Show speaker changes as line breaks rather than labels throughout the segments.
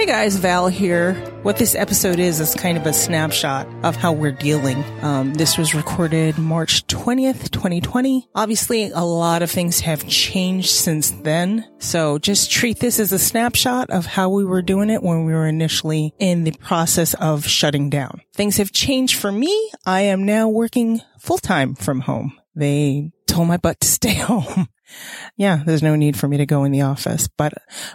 Hey guys, Val here. What this episode is is kind of a snapshot of how we're dealing. Um, this was recorded March 20th, 2020. Obviously, a lot of things have changed since then. So just treat this as a snapshot of how we were doing it when we were initially in the process of shutting down. Things have changed for me. I am now working full time from home. They told my butt to stay home. Yeah, there's no need for me to go in the office, but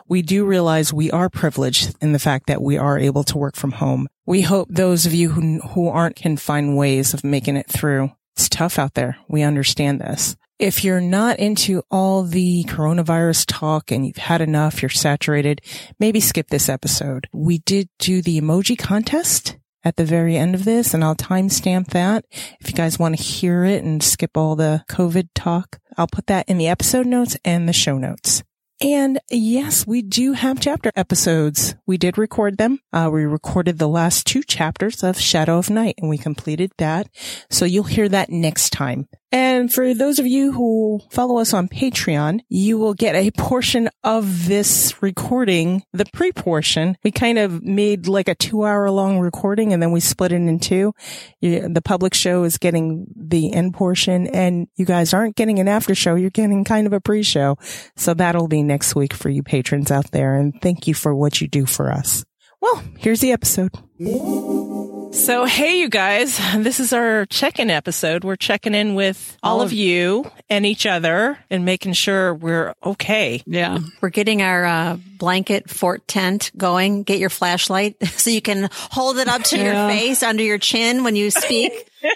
we do realize we are privileged in the fact that we are able to work from home. We hope those of you who, who aren't can find ways of making it through. It's tough out there. We understand this. If you're not into all the coronavirus talk and you've had enough, you're saturated, maybe skip this episode. We did do the emoji contest at the very end of this and I'll timestamp that. If you guys want to hear it and skip all the COVID talk, I'll put that in the episode notes and the show notes. And yes, we do have chapter episodes. We did record them. Uh, we recorded the last two chapters of Shadow of Night and we completed that. So you'll hear that next time. And for those of you who follow us on Patreon, you will get a portion of this recording, the pre-portion. We kind of made like a two hour long recording and then we split it in two. The public show is getting the end portion and you guys aren't getting an after show. You're getting kind of a pre-show. So that'll be next week for you patrons out there. And thank you for what you do for us. Well, here's the episode. So, hey, you guys, this is our check in episode. We're checking in with all, of you and each other and making sure we're okay.
Yeah.
We're getting our uh, blanket fort tent going. Get your flashlight so you can hold it up to
Yeah.
your face under your chin when you speak.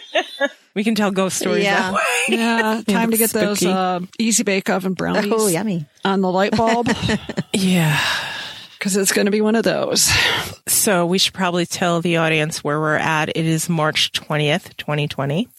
We can tell ghost stories
Yeah.
that way.
Yeah. Time to get those uh, easy bake oven brownies
oh, yummy.
on the light bulb
Yeah.
because it's going to be one of those.
So we should probably tell the audience where we're at. It is March 20th, 2020.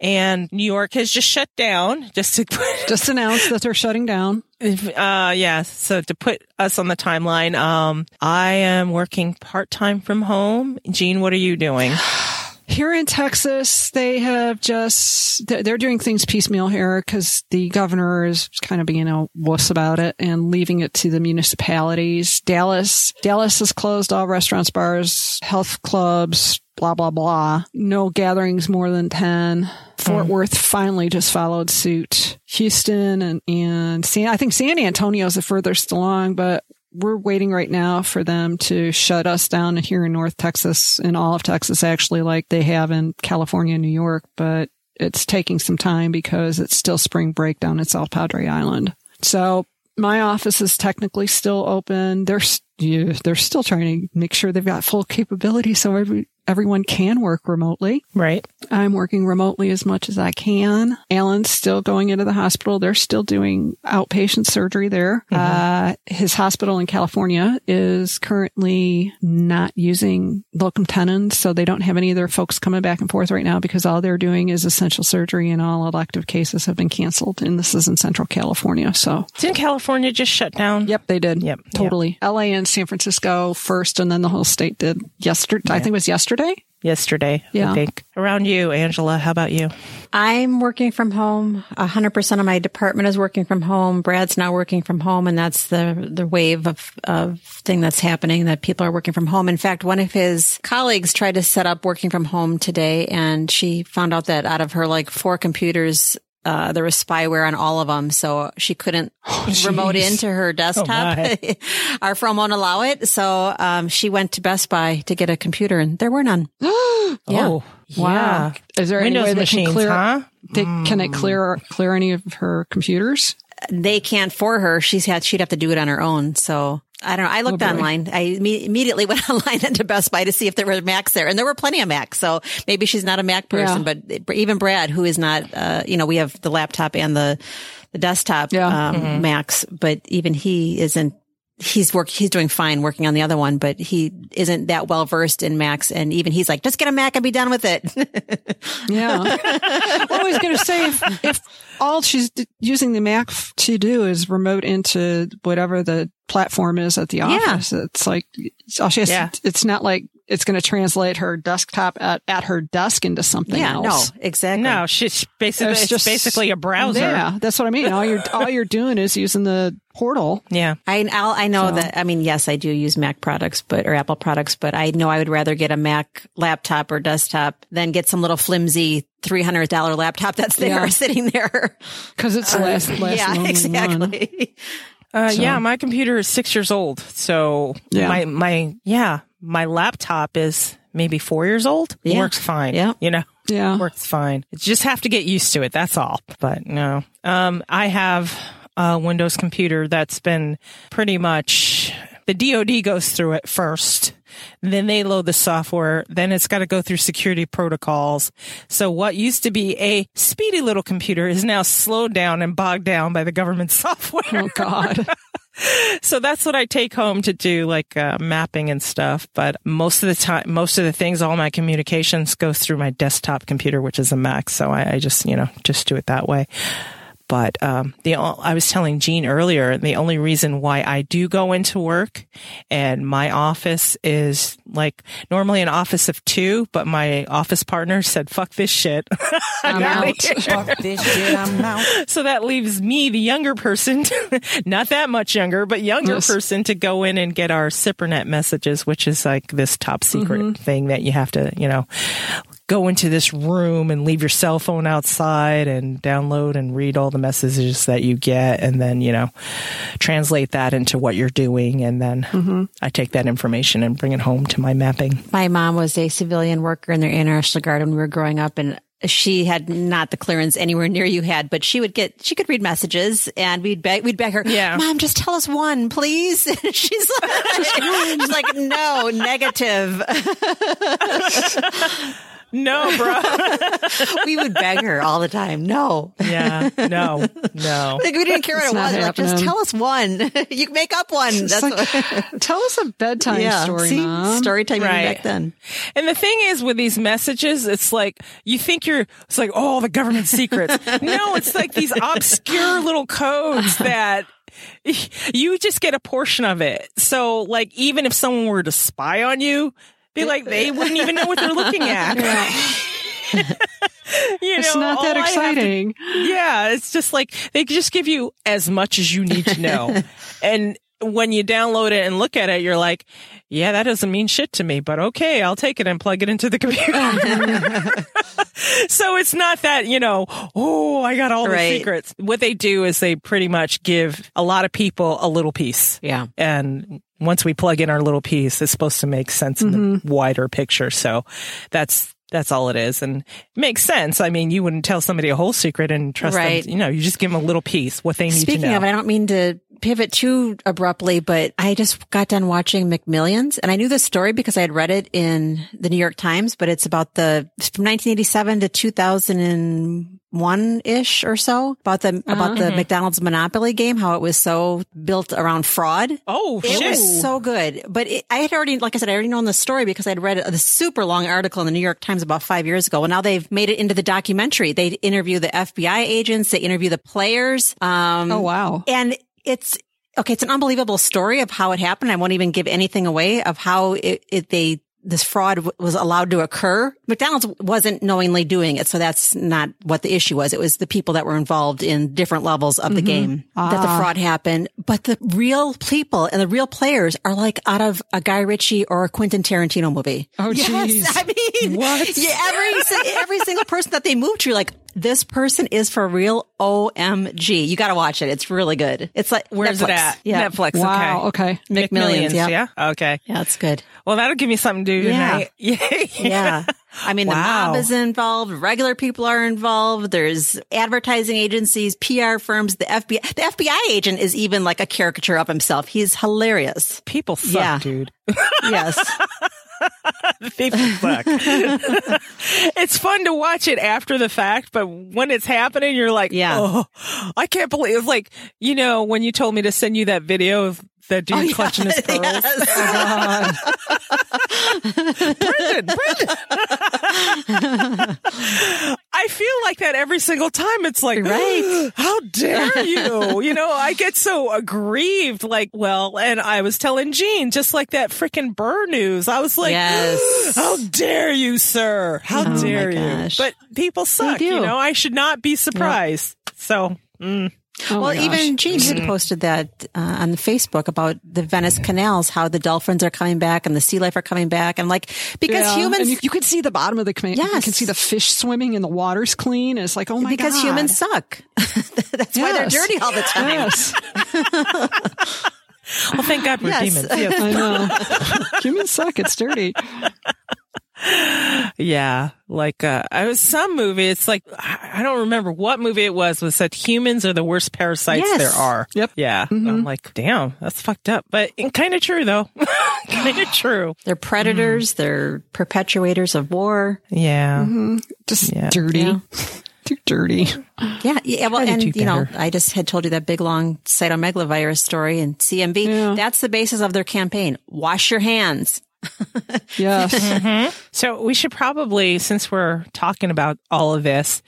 And New York has just shut down just to
Just announced that they're shutting down.
uh, yeah. So to put us on the timeline, um, I am working part time from home. Jean, what are you doing?
Here in Texas, they have just, they're doing things piecemeal here because the governor is kind of being a wuss about it and leaving it to the municipalities. Dallas, Dallas has closed all restaurants, bars, health clubs, blah, blah, blah. No gatherings more than 10. Fort hmm. Worth finally just followed suit. Houston and, and San, I think San Antonio is the furthest along, but we're waiting right now for them to shut us down here in North Texas and all of Texas, actually, like they have in California and New York. But it's taking some time because it's still spring break down at South Padre Island. So my office is technically still open. They're yeah, they're still trying to make sure they've got full capability so every, everyone can work remotely.
Right.
I'm working remotely as much as I can. Alan's still going into the hospital. They're still doing outpatient surgery there. Uh, his hospital in California is currently not using locum tenens, so they don't have any of their folks coming back and forth right now because all they're doing is essential surgery and all elective cases have been canceled. And this is in Central California, so.
Didn't California just shut down?
Yep, they did.
Yep,
Totally. LA and San Francisco first, and then the whole state did yesterday. I think it was yesterday.
Yesterday,
Yeah.
I think. Around you, Angela, how about you?
I'm working from home. Hundred percent of my department is working from home. Brad's now working from home, and that's the the wave of of thing that's happening. That people are working from home. In fact, one of his colleagues tried to set up working from home today, and she found out that out of her like four computers. Uh, there was spyware on all of them, so she couldn't remote into her desktop.
my.
Our firm won't allow it, so um, she went to Best Buy to get a computer, and there were none. Yeah.
Oh,
Wow.
yeah.
Is there
Windows
any way they
machines,
can clear?
huh?
They, Can it clear clear any of her computers?
they can't for her. She's had, she'd have to do it on her own. So I don't know. I looked
boy.
online. I imme- immediately went online into Best Buy to see if there were Macs there and there were plenty of Macs. So maybe she's not a Mac person,
Yeah.
but even Brad, who is not, uh, you know, we have the laptop and the, the desktop,
Yeah.
um, Macs, but even he isn't, he's work, he's doing fine working on the other one, but he isn't that well versed in Macs. And even he's like, just get a Mac and be done with it.
Yeah. well, I was going to say if, if all she's d- using the Mac f- to do is remote into whatever the platform is at the office, it's like all she has.
Yeah.
To, it's not like it's going to translate her desktop at, at her desk into something
Yeah, no,
else.
exactly.
No, she's basically
It's
it's
just-
basically a browser.
Yeah, that's what I mean. All you're all you're doing is using the portal.
Yeah.
I I'll, I know
So-
that. I mean, yes, I do use Mac products, but or Apple products, but I know I would rather get a Mac laptop or desktop than get some little flimsy three hundred dollar laptop that's there
Yeah.
sitting there.
Because it's the last, last
yeah,
and only one.
exactly.
Uh, yeah, my computer is six years old. So
Yeah.
my, my, yeah, my laptop is maybe four years old.
Yeah.
Works fine.
Yeah.
You know,
Yeah.
works fine. You just have to get used to it. That's all. But no, um, I have a Windows computer that's been pretty much the DoD goes through it first. Then they load the software. Then it's got to go through security protocols. So what used to be a speedy little computer is now slowed down and bogged down by the government software.
Oh God.
So that's what I take home to do like uh, mapping and stuff. But most of the time, most of the things, all my communications go through my desktop computer, which is a Mac. So I, I just, you know, just do it that way. But um, the I was telling Jean earlier, the only reason why I do go into work and my office is like normally an office of two, but my office partner said, "Fuck this shit."
I'm out.
Fuck this shit, I'm out.
So that leaves me, the younger person, not that much younger, but younger
Yes.
person to go in and get our SIPRNet messages, which is like this top secret
Mm-hmm.
thing that you have to, you know, go into this room and leave your cell phone outside and download and read all the messages that you get and then, you know, translate that into what you're doing. And then
Mm-hmm.
I take that information and bring it home to my mapping.
My mom was a civilian worker in the International Guard when we were growing up and she had not the clearance anywhere near you had, but she would get, she could read messages and we'd beg, we'd beg her,
Yeah.
mom, just tell us one, please. she's like, she's like, no, negative.
No, bro.
we would beg her all the time. No.
yeah. No, no.
Like we didn't care what it was. Like, just tell us one. you make up one. That's
It's
what,
tell us a bedtime story,
See,
mom.
story time
Right.
back then.
And the thing is with these messages, it's like you think you're it's like, oh, the government secrets. no, it's like these obscure little codes that you just get a portion of it. So like even if someone were to spy on you, be like they wouldn't even know what they're looking at. you know,
It's not that
have to-
exciting.
yeah, it's just like they just give you as much as you need to know. and when you download it and look at it, you're like, yeah, that doesn't mean shit to me, but okay, I'll take it and plug it into the computer. so it's not that, you know, oh, I got all the secrets. What they do is they pretty much give a lot of people a little piece.
Yeah.
And once we plug in our little piece, it's supposed to make sense in the mm-hmm. wider picture. So that's, that's all it is. And it makes sense. I mean, you wouldn't tell somebody a whole secret and trust
Right.
them. You know, you just give them a little piece, what they need
Speaking
to know.
of, I don't mean to pivot too abruptly, but I just got done watching McMillions and I knew this story because I had read it in the New York Times, but it's about the, from 1987 to 2001 ish or so about the, about the McDonald's Monopoly game, how it was so built around fraud.
oh,
It
shit.
was so good, but it, I had already, like I said, I already known the story because I'd read a, super long article in the New York Times about five years ago. Well, now they've made it into the documentary. They interview the FBI agents, they interview the players. Um,
Oh wow.
and it's okay. It's an unbelievable story of how it happened. I won't even give anything away of how it, it they this fraud w- was allowed to occur. McDonald's wasn't knowingly doing it, so that's not what the issue was. It was the people that were involved in different levels of the mm-hmm. game that the ah. fraud happened. But the real people and the real players are like out of a Guy Ritchie or a Quentin Tarantino movie.
Oh,
yes,
jeez.
I mean,
What?
Yeah, every every single person that they moved to, you're like this person is for real. OMG, you got to watch it. It's really good. It's like
Where's
Netflix.
it at?
Yeah,
Netflix.
Wow.
Okay.
Okay.
McMillions. Yeah.
Yeah. Okay.
yeah, it's good.
Well, that'll give me something to do
Yeah.
tonight. Yeah.
Yeah. I mean, the mob is involved. Regular people are involved. There's advertising agencies, PR firms, the FBI. The FBI agent is even like a caricature of himself. He's hilarious.
People suck,
Yeah.
dude.
Yes.
People suck. it's fun to watch it after the fact, but when it's happening, you're like,
Yeah.
oh, I can't believe it's like, you know, when you told me to send you that video of that dude clutching his pearls.
Yes.
Brendan, Brendan. I feel like that every single time. It's like,
Right.
how dare you? you know, I get so aggrieved. Like, well, and I was telling Gene, just like that freaking Burr news. I was like,
Yes.
how dare you, sir? How
Oh,
dare you? But people suck, you know, I should not be surprised. So, mm,
Oh
well, even Gene had
Mm-hmm.
posted that uh, on Facebook about the Venice canals, how the dolphins are coming back and the sea life are coming back. And like, because
Yeah,
humans,
and you, you can see the bottom of the canal. You can see the fish swimming and the water's clean. And It's like, oh my
because
god,
humans suck. That's why they're dirty all the time.
Yes,
well, thank God we're
Yes.
demons. Yes.
I know. humans suck. It's dirty.
Yeah, like uh, I was some movie. It's like I I don't remember what movie it was. Was that humans are the worst parasites
Yes.
there are?
Yep.
Yeah, I'm mm-hmm. like, damn, that's fucked up, but kind of true though. kind of true.
They're predators. Mm-hmm. They're perpetuators of war.
Yeah. Mm-hmm.
Just
Yeah.
dirty.
Yeah.
Too dirty.
Yeah, yeah. Well, and
do
you know. I just had told you that big long cytomegalovirus story in CMV.
Yeah.
That's the basis of their campaign. Wash your hands.
Yes.
So we should probably, since we're talking about all of this,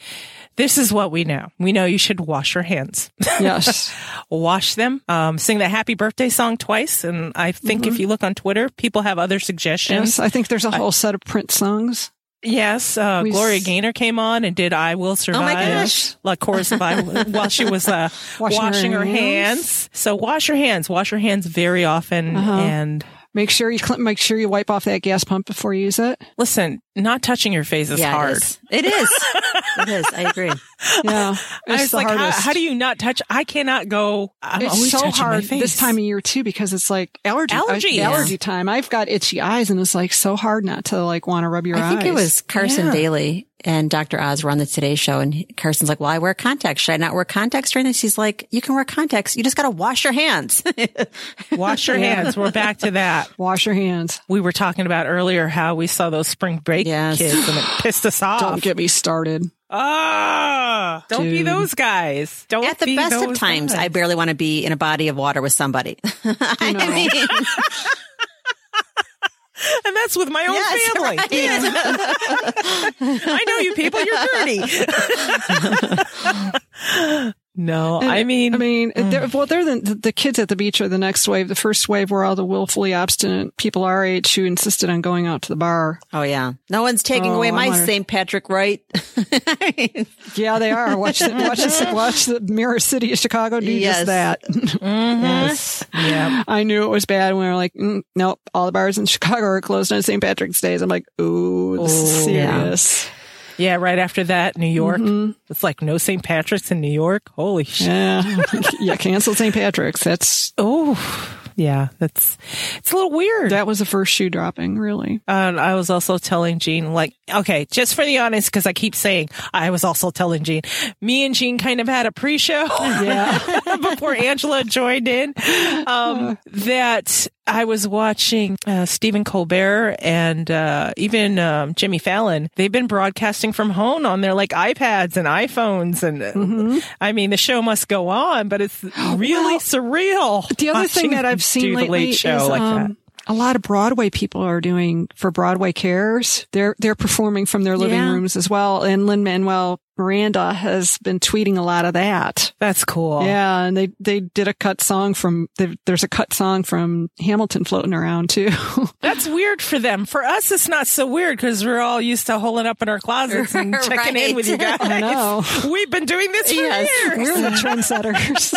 this is what we know. We know you should wash your hands.
yes.
wash them. Um, sing that happy birthday song twice. And I think if you look on Twitter, people have other suggestions.
Yes. I think there's a whole set of Prince songs.
Yes, uh,
We
Gloria Gaynor came on and did "I Will Survive."
my gosh.
La chorus of while she was uh,
Washing
washing,
her
her,
hands.
hands. So wash your hands. Wash your hands very often.
Uh-huh.
And
Make sure you cl- make sure you wipe off that gas pump before you use it.
listen, not touching your face is
yeah,
hard.
It is. It is. it is. I agree.
Yeah,
I
it's
was
the
like, how,
hardest.
how do you not touch? I cannot go. I'm
it's
always
so
touching my
hard
face.
this time of year too because it's like allergy
Allergies.
I- allergy time. I've got itchy eyes and it's like so hard not to like want to rub your
I
eyes.
I think it was Carson
Yeah.
Daly and Dr. Oz were on the Today Show, and he- Carson's like, "Well, I wear contacts. Should I not wear contacts during this?" She's like, "You can wear contacts. You just got to wash your hands."
Wash your hands. We're back to that.
wash your hands.
We were talking about earlier how we saw those spring break
Yes.
kids and it pissed us off.
Don't get me started.
Ah, don't be those guys. Don't
At the
be
best of times,
guys.
I barely want to be in a body of water with somebody. I
know.
mean,
and that's with my own
yes,
family.
right.
I know you people. You're dirty. no, I mean,
I mean, they're, well, they're the, the kids at the beach are the next wave. The first wave were all the willfully obstinate people our age who insisted on going out to the bar.
Oh yeah, no one's taking
Oh,
away my St. Patrick right. I mean,
Yeah, they are. Watch the, watch the, watch the Mirror City of Chicago do
Yes.
just that.
yes.
yeah.
I knew it was bad when we were like, mm, nope, all the bars in Chicago are closed on St. Patrick's Days. I'm like, ooh, this is
serious. yeah.
Yeah, right after that, New York.
Mm-hmm.
It's like no St. Patrick's in New York. Holy shit.
Yeah. yeah, cancel St. Patrick's. That's,
Oh, yeah, that's, it's a little weird.
that was the first shoe dropping, really.
And I was also telling Gene, like, okay, just for the honest, because I keep saying, I was also telling Gene, me and Gene kind of had a pre-show
Yeah.
before Angela joined in, um, that I was watching uh, Stephen Colbert and uh, even um, Jimmy Fallon. They've been broadcasting from home on their like iPads and iPhones, and uh, I mean, the show must go on, but it's really
Well,
surreal.
The other thing that I've seen lately is
like that.
um, a lot of Broadway people are doing for Broadway cares. They're they're performing from their living
Yeah.
rooms as well. And Lin Manuel Miranda has been tweeting a lot of that.
That's cool.
Yeah, and they they did a cut song from there's a cut song from Hamilton floating around too.
That's weird for them. For us, it's not so weird because we're all used to holding up in our closets and checking in with you guys.
I know.
We've been doing this for
Yes.
years.
We're the trendsetters.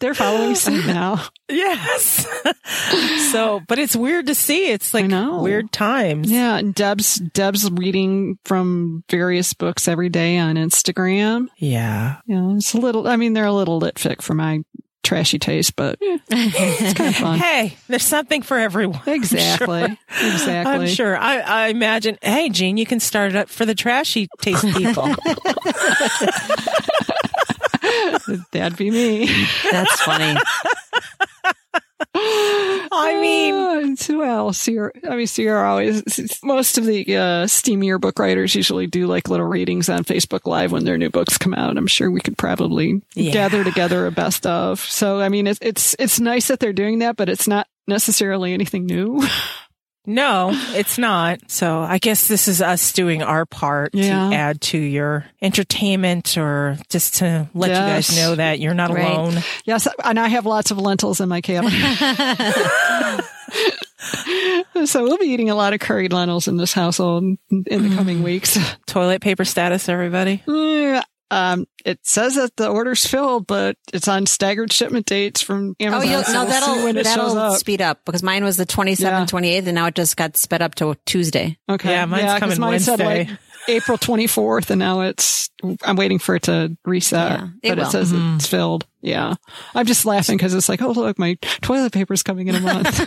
They're following suit now.
Yes. so, but it's weird to see. It's like weird times.
Yeah, and Deb's Deb's reading from various books every day on Instagram.
Yeah.
You know, it's a little. I mean, they're a little lit fic for my trashy taste, but it's kind of fun.
Hey, there's something for everyone. I'm
Exactly.
sure.
Exactly.
I'm sure. I, I imagine, hey, Gene, you can start it up for the trashy taste people.
That'd be me.
That's funny.
I mean,
Uh, and who? Sierra, I mean, Sierra always, most of the uh, steamier book writers usually do like little readings on Facebook Live when their new books come out. I'm sure we could probably
Yeah.
gather together a best of. So, I mean, it's, it's, it's nice that they're doing that, but it's not necessarily anything new.
No, it's not. So I guess this is us doing our part
Yeah.
to add to your entertainment or just to let you guys know that you're not
Right.
alone.
Yes, and I have lots of lentils in my cabinet. so we'll be eating a lot of curried lentils in this household in the coming mm. weeks.
Toilet paper status, everybody.
Yeah, um, it says that the order's filled, but it's on staggered shipment dates from
Oh,
Amazon.
you'll,
so
no,
we'll see
that'll
it shows
that'll
up.
speed up because mine was the 27th,
Yeah.
28th, and now it just got sped up to Tuesday.
Okay.
Yeah, mine's
'cause
coming
mine said like
Wednesday.
April 24th and now it's, I'm waiting for it to reset,
Yeah, it
but it says
Mm-hmm.
it's filled. Yeah. I'm just laughing because it's like, oh, look, my toilet paper's coming in a month.
hey,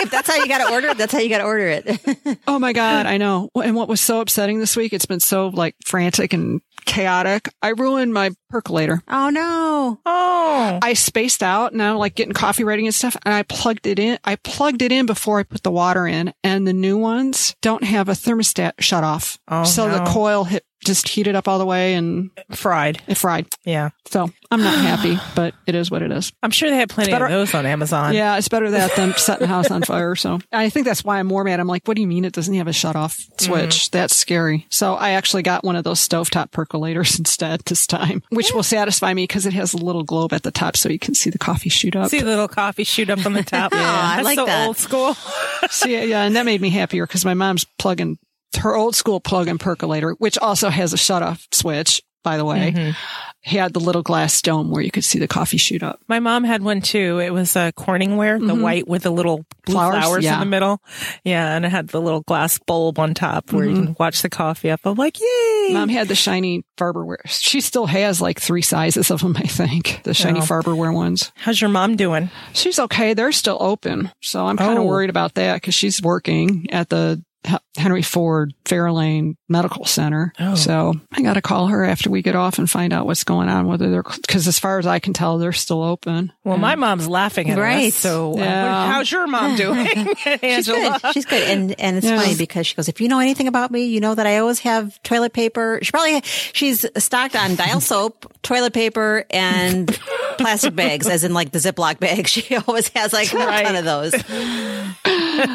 if that's how you got to order it, that's how you got to order it.
oh my God. I know. And what was so upsetting this week, it's been so like frantic and chaotic. I ruined my percolator.
oh no!
Oh,
I spaced out now, like getting coffee ready and stuff, and I plugged it in. I plugged it in before I put the water in, and the new ones don't have a thermostat shut off.
Oh,
so the coil hit, just heated up all the way and
fried.
it fried.
Yeah.
So I'm not happy, but it is what it is.
I'm sure they have plenty
better-
of those on Amazon.
Yeah, it's better that than setting the house on fire. So I think that's why I'm more mad. I'm like, what do you mean it doesn't have a shut off mm-hmm. switch? That's scary. So I actually got one of those stovetop percolators instead this time, which will satisfy me because it has a little globe at the top so you can see the coffee shoot up.
See the little coffee shoot up on the top.
Yeah.
I
like
so
that.
old school.
See, yeah, and that made me happier because my mom's plugging her old school plug-in percolator, which also has a shut-off switch, by the way, mm-hmm. had the little glass dome where you could see the coffee shoot up.
My mom had one too. It was a Corningware, the mm-hmm. white with the little
Flowers?
flowers,
Yeah.
in the middle. Yeah, and it had the little glass bulb on top where you mm-hmm. can watch the coffee up. I'm like, yay!
Mom had the shiny Farberware. She still has like three sizes of them, I think. The shiny
Oh.
Farberware ones.
How's your mom doing?
She's okay. They're still open. So I'm kind of
Oh.
worried about that because she's working at the Henry Ford Fairlane Medical Center.
Oh.
So I got to call her after we get off and find out what's going on, whether they're, because as far as I can tell, they're still open.
Well, my mom's laughing at
Right.
us. So, uh,
Yeah.
how's your mom doing,
She's good. She's good. And and it's
Yeah.
funny because she goes, if you know anything about me, you know that I always have toilet paper. She probably she's stocked on dial soap, toilet paper, and plastic bags, as in like the Ziploc bag. She always has like a ton of those.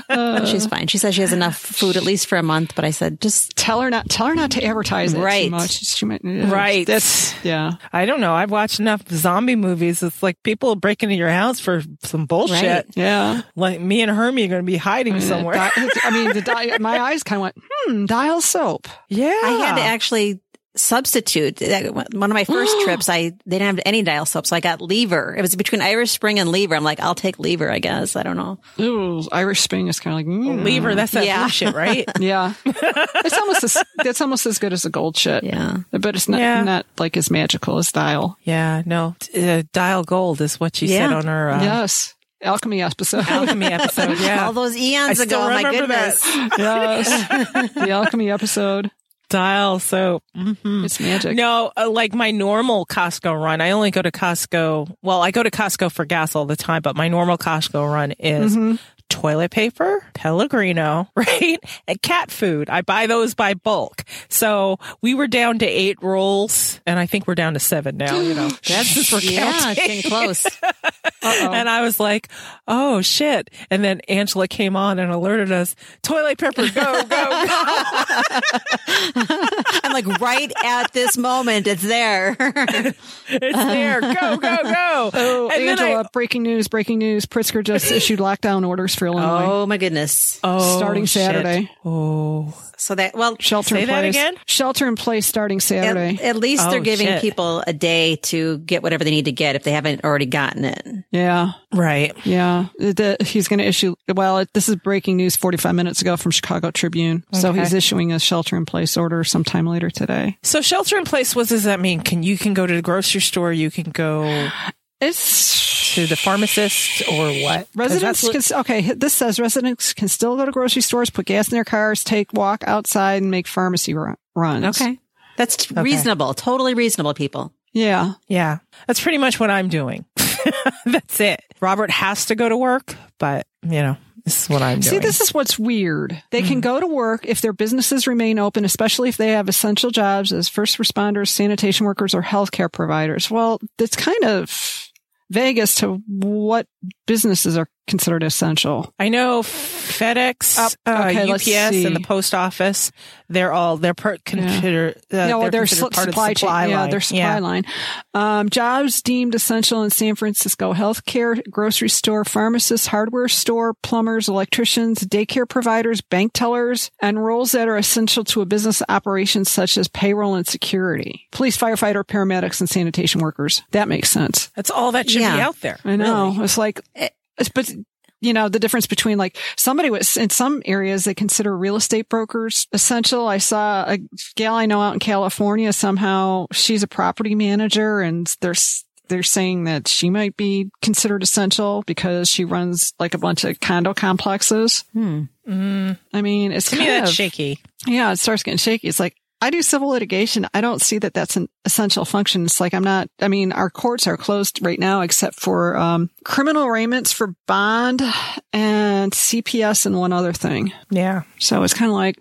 But she's fine. She says she has enough food at least for a month. But I said, just
Tell her not, tell her not to advertise it
Right.
too much. She might, yeah,
Right.
That's, yeah.
I don't know. I've watched enough zombie movies. It's like people break into your house for some bullshit.
Right.
Yeah.
Like me and Hermie are going to be hiding somewhere.
Di- I mean, the di- my eyes kind of went, hmm, dial soap.
yeah.
I had to actually substitute that- one of my first trips. I they didn't have any dial soap, so I got Lever. It was between Irish Spring and Lever. I'm like, I'll take Lever, I guess. I don't know.
Ooh, Irish Spring is kind of like, mm.
Lever. That's that
Yeah.
blue shit, right?
Yeah, it's almost as that's almost as good as a gold shit.
Yeah.
but it's not
Yeah.
not like as magical as dial.
yeah. No. Uh, dial gold is what she said on her uh,
yes, alchemy episode.
alchemy episode. Yeah.
All those
I
eons
still
ago, my goodness.
that.
yes, the alchemy episode.
Dial soap. hmm
It's magic.
No, uh, like my normal Costco run, I only go to Costco. Well, I go to Costco for gas all the time, but my normal Costco run is
Mm-hmm.
Toilet paper, Pellegrino, right? And cat food. I buy those by bulk. So we were down to eight rolls and I think we're down to seven now, you know. That's just for
Yeah, it's
counting.
getting close.
And I was like, oh shit. And then Angela came on and alerted us, toilet paper, go, go, go.
I'm like, right at this moment, it's there.
It's there. Go, go, go.
Oh,
and then I-
Angela! breaking news! Breaking news! Pritzker just issued lockdown orders for Illinois,
oh my goodness.
oh,
starting
shit.
Saturday.
Oh.
So that, well,
Shelter
Say
in
that
place.
again?
Shelter in place starting Saturday.
at least
Oh,
they're giving
shit.
people a day to get whatever they need to get if they haven't already gotten it.
yeah.
Right.
Yeah, the, he's going to issue. Well, it, this is breaking news 45 minutes ago from Chicago Tribune. So he's issuing a shelter in place order sometime later today.
So shelter in place, what does that mean? Can you can go to the grocery store, you can go
It's
to the pharmacist or what?
residents
that's
can. Okay, this says residents can still go to grocery stores, put gas in their cars, take walk outside, and make pharmacy run, runs.
Okay. That's reasonable. Totally reasonable, people.
Yeah.
yeah, that's pretty much what I'm doing. that's it. Robert has to go to work, but you know, this is what I'm doing.
See,
doing.
this is what's weird. They can mm-hmm. go to work if their businesses remain open, especially if they have essential jobs as first responders, sanitation workers, or healthcare providers. Well, it's kind of vague as to what businesses are considered essential?
I know FedEx,
Up-
uh,
okay, let's
UPS, and the post office. They're all they're per, consider. Uh,
yeah, well,
they're
their
considered
su-
part
supply,
of the supply
chain. Yeah,
line.
their supply
Yeah.
line. Um, jobs deemed essential in San Francisco: healthcare, grocery store, pharmacists, hardware store, plumbers, electricians, daycare providers, bank tellers, and roles that are essential to a business operation such as payroll and security. Police, firefighter, paramedics, and sanitation workers. That makes sense.
That's all that should be out there.
I know.
really.
It's like, it's, but you know, the difference between like somebody was in some areas they consider real estate brokers essential. I saw a gal I know out in California. Somehow she's a property manager and there's, they're saying that she might be considered essential because she runs like a bunch of condo complexes. Hmm. Mm. I mean, it's
To me,
kind
that's
of,
shaky.
yeah, it starts getting shaky. It's like, I do civil litigation. I don't see that that's an essential function. It's like I'm not, I mean, our courts are closed right now except for, um, criminal arraignments for bond and CPS and one other thing.
Yeah.
So it's kind of like,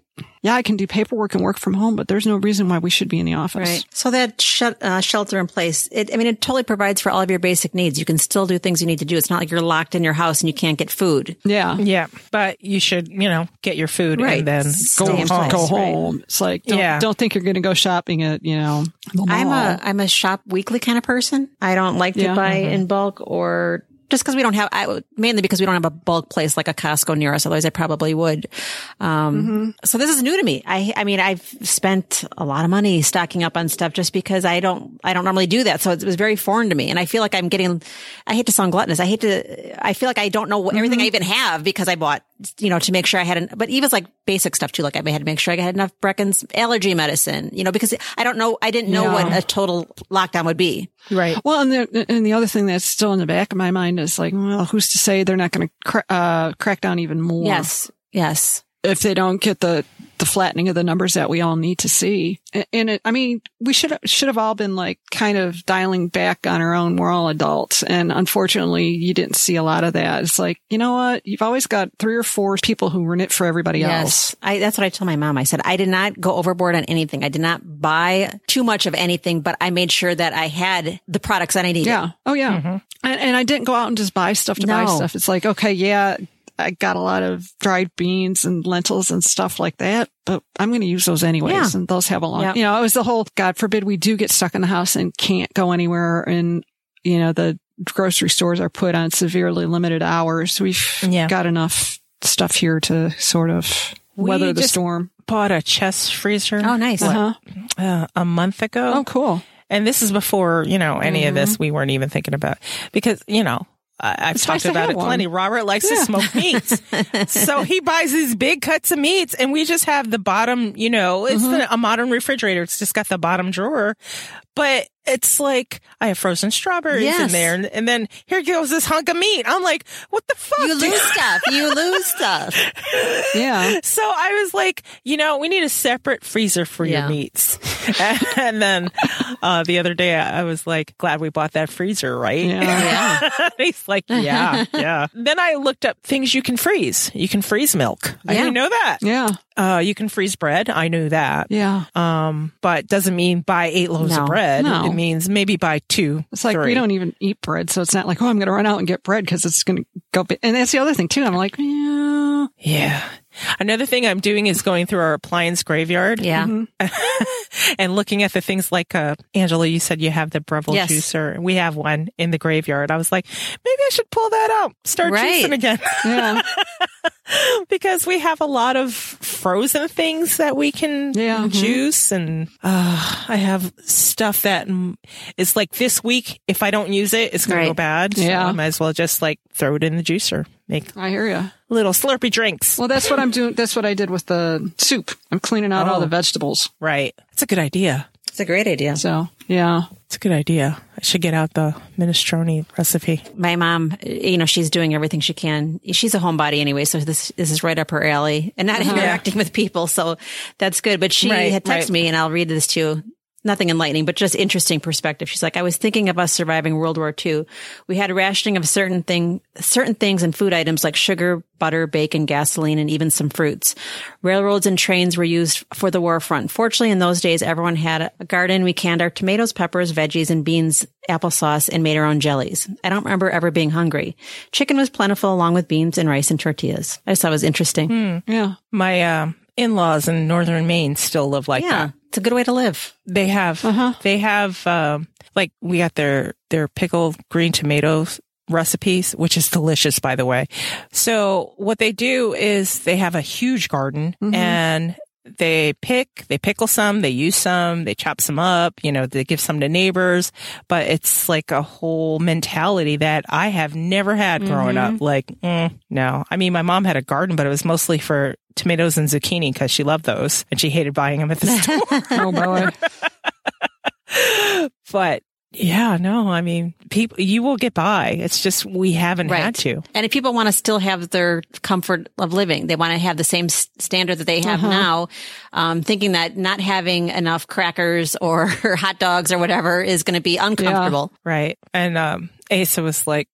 yeah, I can do paperwork and work from home, but there's no reason why we should be in the office.
Right. So that shut, uh, shelter in place, it, I mean, it totally provides for all of your basic needs. You can still do things you need to do. It's not like you're locked in your house and you can't get food.
Yeah.
Yeah. But you should, you know, get your food
Right.
and then
Stay
go home.
place.
Go
right.
home. It's like, don't,
Yeah.
don't think you're going to go shopping at, you know, the
I'm a, I'm a shop weekly kind of person. I don't like to
Yeah.
buy in bulk or just because we don't have, I, mainly because we don't have a bulk place like a Costco near us. Otherwise I probably would. Um, so this is new to me. I, I mean, I've spent a lot of money stocking up on stuff just because I don't, I don't normally do that. So it was very foreign to me. And I feel like I'm getting, I hate to sound gluttonous. I hate to, I feel like I don't know what, everything I even have because I bought, you know, to make sure I had an, but Eva's like basic stuff too. Like I had to make sure I had enough Brecken's allergy medicine, you know, because I don't know, I didn't know
Yeah.
what a total lockdown would be.
Right.
Well, and the and the other thing that's still in the back of my mind is like, well, who's to say they're not going to cra- uh, crack down even more?
Yes. Yes.
if they don't get the the flattening of the numbers that we all need to see. And it, I mean, we should should have all been like kind of dialing back on our own. We're all adults, and unfortunately, you didn't see a lot of that. It's like, you know what? You've always got three or four people who run it for everybody else.
I, that's what I told my mom. I said, I did not go overboard on anything. I did not buy too much of anything, but I made sure that I had the products that I needed.
Yeah. Oh, yeah. Mm-hmm. And, and I didn't go out and just buy stuff to buy stuff. It's like, okay, yeah, I got a lot of dried beans and lentils and stuff like that, but I'm going to use those anyways.
Yeah.
And those have a long,
Yeah.
you know, it was the whole, God forbid we do get stuck in the house and can't go anywhere. And, you know, the grocery stores are put on severely limited hours. We've
Yeah.
got enough stuff here to sort of
We
weather the storm.
Bought a chest freezer
Oh, nice.
Uh-huh.
uh, a month ago.
Oh, cool.
And this is before, you know, any of this we weren't even thinking about because, you know, I, I've talked about it
one.
plenty. Robert likes to smoke meats. so he buys these big cuts of meats and we just have the bottom, you know, it's the, a modern refrigerator. It's just got the bottom drawer, but it's like I have frozen strawberries in there. And, and then here goes this hunk of meat. I'm like, what the fuck?
You
dude?
lose stuff. You lose stuff.
Yeah.
So I was like, you know, we need a separate freezer for
Yeah.
your meats. and then uh, the other day I was like, glad we bought that freezer, right?
Yeah.
Yeah.
He's like, yeah, yeah. Then I looked up things you can freeze. You can freeze milk. I didn't know that.
Yeah.
Uh, you can freeze bread. I knew that.
Yeah.
Um, but doesn't mean buy eight loaves
No.
of bread.
No.
It means maybe buy two.
It's like
three.
we don't even eat bread, so it's not like oh, I'm going to run out and get bread because it's going to go. And that's the other thing too. I'm like, yeah,
Yeah. Another thing I'm doing is going through our appliance graveyard.
Yeah.
and looking at the things like uh Angela, you said you have the Breville
Yes.
juicer. We have one in the graveyard. I was like, maybe I should pull that out, start
Right.
juicing again.
yeah,
because we have a lot of frozen things that we can
Yeah. Mhm.
juice and uh, I have stuff that mm, like this week if I don't use it it's going to go
Right.
bad. So
Yeah.
I might as well just like throw it in the juicer. Make
I hear you.
little slurpy drinks.
Well, that's what I'm doing. That's what I did with the soup. I'm cleaning out all
Oh.
the vegetables.
Right. That's a good idea.
It's a great idea.
So yeah,
It's a good idea. I should get out the minestrone recipe.
My mom, you know, she's doing everything she can. She's a homebody anyway, so this this is right up her alley, and not uh-huh. interacting with people, so that's good. But she
Right,
had texted
right.
me, and I'll read this to you. Nothing enlightening, but just interesting perspective. She's like, I was thinking of us surviving World War II. We had a rationing of certain thing, certain things and food items like sugar, butter, bacon, gasoline, and even some fruits. Railroads and trains were used for the war front. Fortunately, in those days, everyone had a garden. We canned our tomatoes, peppers, veggies, and beans, applesauce, and made our own jellies. I don't remember ever being hungry. Chicken was plentiful along with beans and rice and tortillas. I just thought it was interesting.
Yeah.
My uh, in-laws in northern Maine still live like
Yeah.
that.
It's a good way to live.
They have they have um, like we got their their pickled green tomatoes recipes, which is delicious by the way. So what they do is they have a huge garden and they pick, they pickle some, they use some, they chop some up, you know, they give some to neighbors, but it's like a whole mentality that I have never had growing up. Like, mm, no, I mean, my mom had a garden, but it was mostly for tomatoes and zucchini because she loved those and she hated buying them at the store.
Oh boy.
but yeah, no, I mean, people, you will get by. It's just we haven't had to.
And if people want to still have their comfort of living, they want to have the same standard that they have now, um, thinking that not having enough crackers or hot dogs or whatever is going to be uncomfortable.
Right. And, um, Asa was like,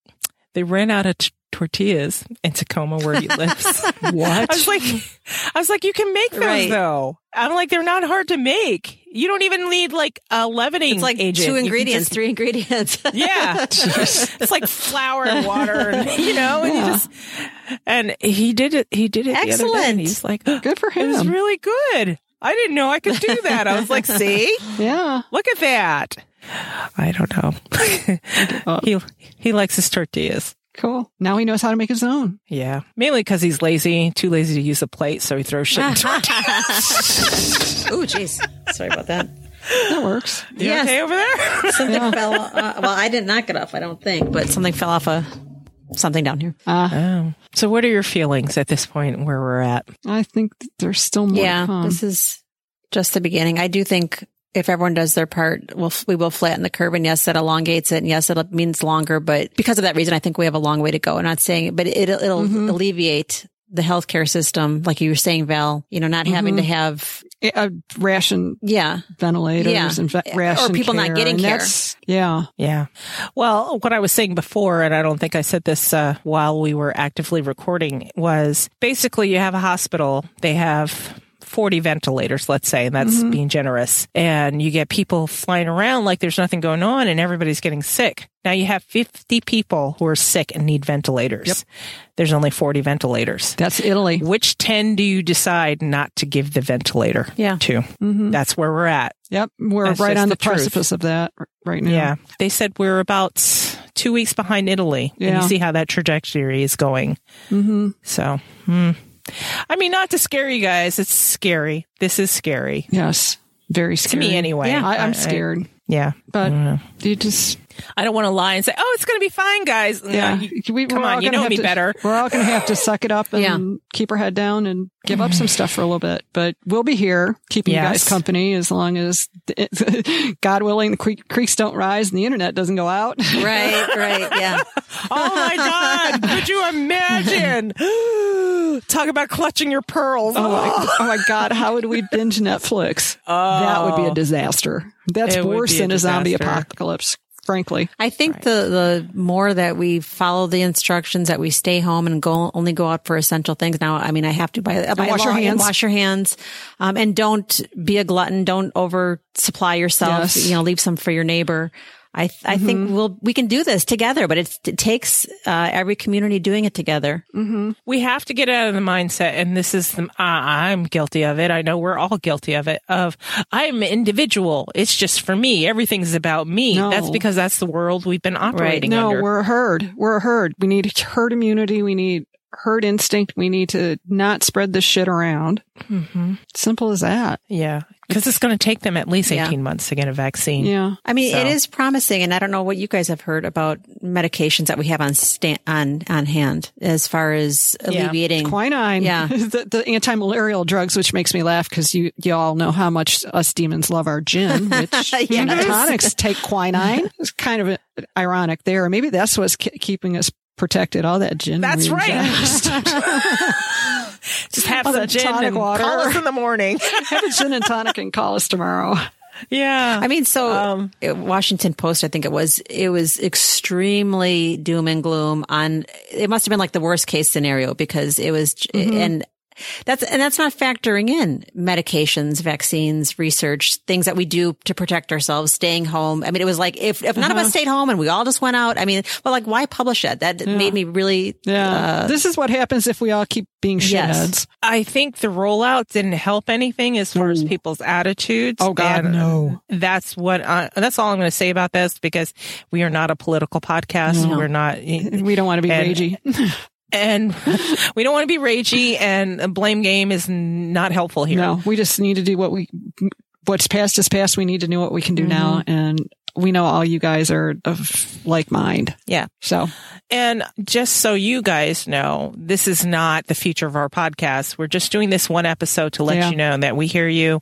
they ran out of t- tortillas in Tacoma where he lives.
What?
I was like, I was like, you can make those
Right.
though. I'm like, they're not hard to make. You don't even need like a leavening
It's like
agent.
two ingredients,
just-
three ingredients.
Yeah. it's like flour and water and, you know, and you just, and he did it, he did it the other day.
Excellent.
And he's like,
Good for him.
It was really good. I didn't know I could do that. I was like, see,
yeah.
look at that. I don't know. he he likes his tortillas.
Cool. Now he knows how to make his own.
Yeah, mainly because he's lazy, too lazy to use a plate, so he throws shit. in tortillas.
oh, jeez. Sorry about that.
That works.
You
Yes.
okay over there?
Something fell. Uh, well, I didn't knock it off. I don't think, but something fell off a something down here.
oh. So, what are your feelings at this point where we're at?
I think that there's still more
yeah,
to come.
this is just the beginning. I do think if everyone does their part, we'll, we will flatten the curve. And yes, that elongates it. And yes, it means longer. But because of that reason, I think we have a long way to go. I'm not saying, but it, it'll
Mm-hmm.
alleviate the healthcare system, like you were saying, Val. You know, not having
Mm-hmm.
to have
a ration
yeah.
ventilators
Yeah.
and ve-
Or
ration
people not getting
and
care.
that's- Yeah.
Yeah. Well, what I was saying before, and I don't think I said this uh, while we were actively recording, was basically you have a hospital, they have 40 ventilators, let's say, and that's being generous. And you get people flying around like there's nothing going on and everybody's getting sick. Now you have 50 people who are sick and need ventilators. There's only 40 ventilators.
That's Italy.
Which 10 do you decide not to give the ventilator
Yeah.
to? That's where we're at.
Yep. We're
That's
right on
the
the,
truth.
precipice of that right now.
Yeah. They said we're about two weeks behind Italy. And
Yeah.
you see how that trajectory is going. Mm-hmm. So, hmm. I mean, not to scare you guys. It's scary. This is scary.
Yes. Very scary To
me, anyway.
Yeah. I,
I-
I'm scared.
Yeah.
but you just,
I don't want to lie and say, oh, it's going to be fine, guys.
yeah.
No, you-
we,
come on. You know me
to-
better.
We're all going to have to suck it up and
Yeah.
keep our head down and give up some stuff for a little bit. But we'll be here keeping you guys company as long as, God willing, the creek, creeks don't rise and the internet doesn't go out.
Right. Right. Yeah.
Oh my God. Could you imagine? Talk about clutching your pearls.
Oh my, oh my God, how would we binge Netflix? that would be a oh. disaster. That's
Oh. It
worse
be a
than a zombie apocalypse, frankly.
I think the the more that we follow the instructions, that we stay home and go only go out for essential things. Now, I mean, I have to by, by
wash your hands.
wash your hands, um, and don't be a glutton. Don't over supply yourself.
Yes.
You know, leave some for your neighbor. I I think we'll we can do this together, but it's, it takes uh, every community doing it together.
we have to get out of the mindset and this is the, uh, i'm guilty of it i know we're all guilty of it of i'm an individual it's just for me everything's about me
No.
that's because that's the world we've been operating in.
No,
under
we're a herd. We're a herd. We need herd immunity. We need herd instinct. We need to not spread this shit around.
Mm-hmm.
Simple as that.
yeah because it's going to take them at least
Yeah.
18 months to get a vaccine
Yeah.
I mean, it
So-
is promising, and I don't know what you guys have heard about medications that we have on sta- on on hand as far as alleviating.
Quinine.
Yeah.
the, the anti-malarial drugs, which makes me laugh because you, you all know how much us demons love our gin, which
Yes.
tonics take quinine. It's kind of uh, ironic there. Maybe that's what's ke- keeping us protected. All that gin.
That's right.
ingest.
just have some gin
tonic
and
water.
call us in the morning
Have a gin and tonic and call us tomorrow.
Yeah.
I mean, so
Um,
uh, Washington Post, I think it was, it was extremely doom and gloom on, it must have been like the worst case scenario because it was, and that's, and that's not factoring in medications, vaccines, research, things that we do to protect ourselves, staying home. I mean, it was like, if, if none of us uh-huh. stayed home and we all just went out, I mean, but like, why publish it? That made me really,
Yeah. Uh, this is what happens if we all keep being
Yes.
I think the rollout didn't help anything as far as people's attitudes.
Oh, God,
And
no.
That's what I, that's all I'm going to say about this because we are not a political podcast. We're not,
We don't want to be
And-
ragey.
and we don't want to be ragey. And a blame game is not helpful here.
No, we just need to do what we, what's past is past. We need to know what we can do now.
Mm-hmm.
And we know all you guys are of like mind.
Yeah.
So
And just so you guys know, this is not the future of our podcast. We're just doing this one episode to let
Yeah.
you know that we hear you.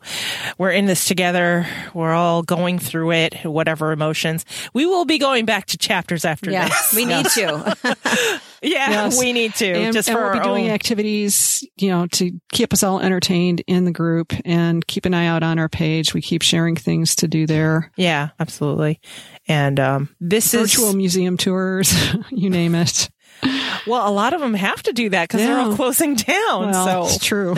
We're in this together. We're all going through it, whatever emotions. We will be going back to chapters after
yeah,
this.
we need to.
Yeah,
Yes.
we need to
and,
just
and
for
we'll be doing
own.
activities, you know, to keep us all entertained in the group and keep an eye out on our page. We keep sharing things to do there.
yeah, absolutely. And um, this
Virtual
is virtual
museum tours, you name it.
well, a lot of them have to do that because they're all closing down.
Well,
so
it's true.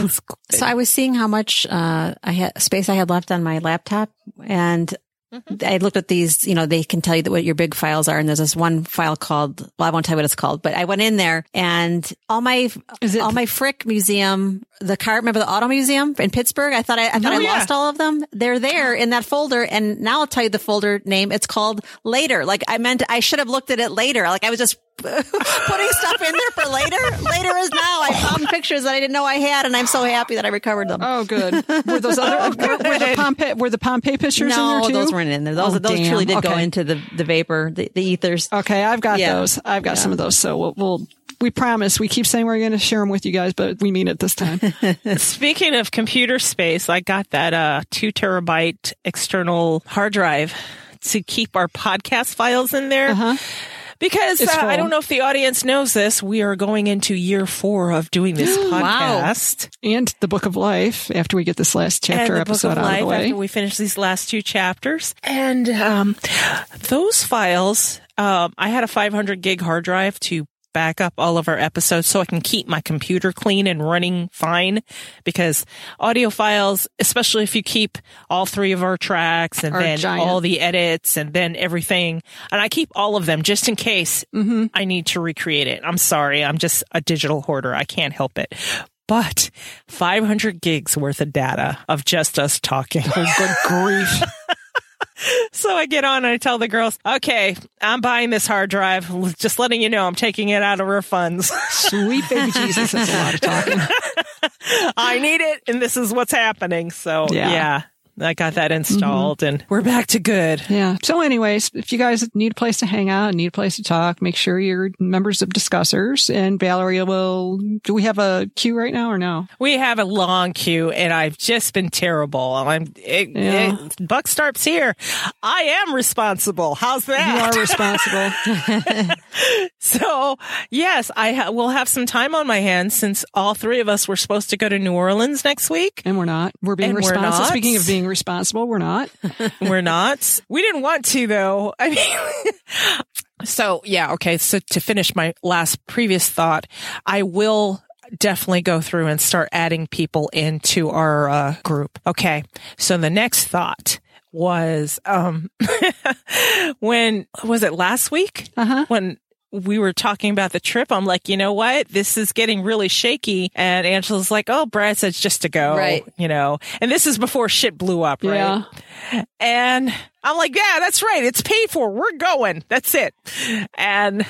So I was seeing how much uh, I had space I had left on my laptop, and Mm-hmm. I looked at these. You know, they can tell you that what your big files are, and there's this one file called. Well, I won't tell you what it's called, but I went in there and all my
Is it-
all my Frick Museum, the car. Remember the Auto Museum in Pittsburgh? I thought I, I thought
Oh,
I
yeah.
lost all of them. They're there in that folder, and now I'll tell you the folder name. It's called Later. Like I meant, I should have looked at it later. Like I was just. putting stuff in there for later. Later is now. I found pictures that I didn't know I had, and I'm so happy that I recovered them.
Oh, good. Were those other, were, were the Pompeii, were the Pompeii pictures in there too?
those weren't in there. Those
Oh,
those
damn.
truly did go into the the vapor, the, the ethers.
Okay, I've got
Yeah.
those. I've got some of those. So we'll, we'll we promise. We keep saying we're going to share them with you guys, but we mean it this time.
Speaking of computer space, I got that uh, two terabyte external hard drive to keep our podcast files in there. Because uh, I don't know if the audience knows this, we are going into year four of doing this podcast.
and the Book of Life. After we get this last chapter
the book
episode
of
out
life
of the way,
after we finish these last two chapters. And um, those files, um, I had a 500 gig hard drive to back up all of our episodes so I can keep my computer clean and running fine because audio files, especially if you keep all three of our tracks and
Are
then
giant.
all the edits and then everything, and I keep all of them just in case
Mm-hmm.
I need to recreate it. I'm sorry. I'm just a digital hoarder. I can't help it. But 500 gigs worth of data of just us talking.
oh, good grief.
So I get on and I tell the girls, okay, I'm buying this hard drive. Just letting you know I'm taking it out of our funds.
Sweet baby Jesus, that's a lot of talking.
I need it and this is what's happening. So
Yeah.
yeah, I got that mm-hmm. installed and we're back to good.
Yeah. So, anyways, if you guys need a place to hang out, need a place to talk, make sure you're members of Discussers. And Valerie will. Do we have a queue right now or no?
We have a long queue and I've just been terrible. I'm, it,
Yeah.
it, buck starts here. I am responsible. How's that?
You are responsible.
So yes, I ha- will have some time on my hands since all three of us were supposed to go to New Orleans next week.
and we're not. We're being
And we're
responsible.
not.
Speaking of being responsible, we're not.
We're not. We didn't want to though. I mean, so yeah. Okay. So to finish my last previous thought, I will definitely go through and start adding people into our uh, group. Okay. So the next thought was, um, when was it last week?
Uh-huh.
When we were talking about the trip, I'm like, you know what? This is getting really shaky. And Angela's like, oh, Brad says just to go.
Right.
You know, and this is before shit blew up, right?
Yeah.
And I'm like, yeah, that's right. It's paid for. We're going. That's it. And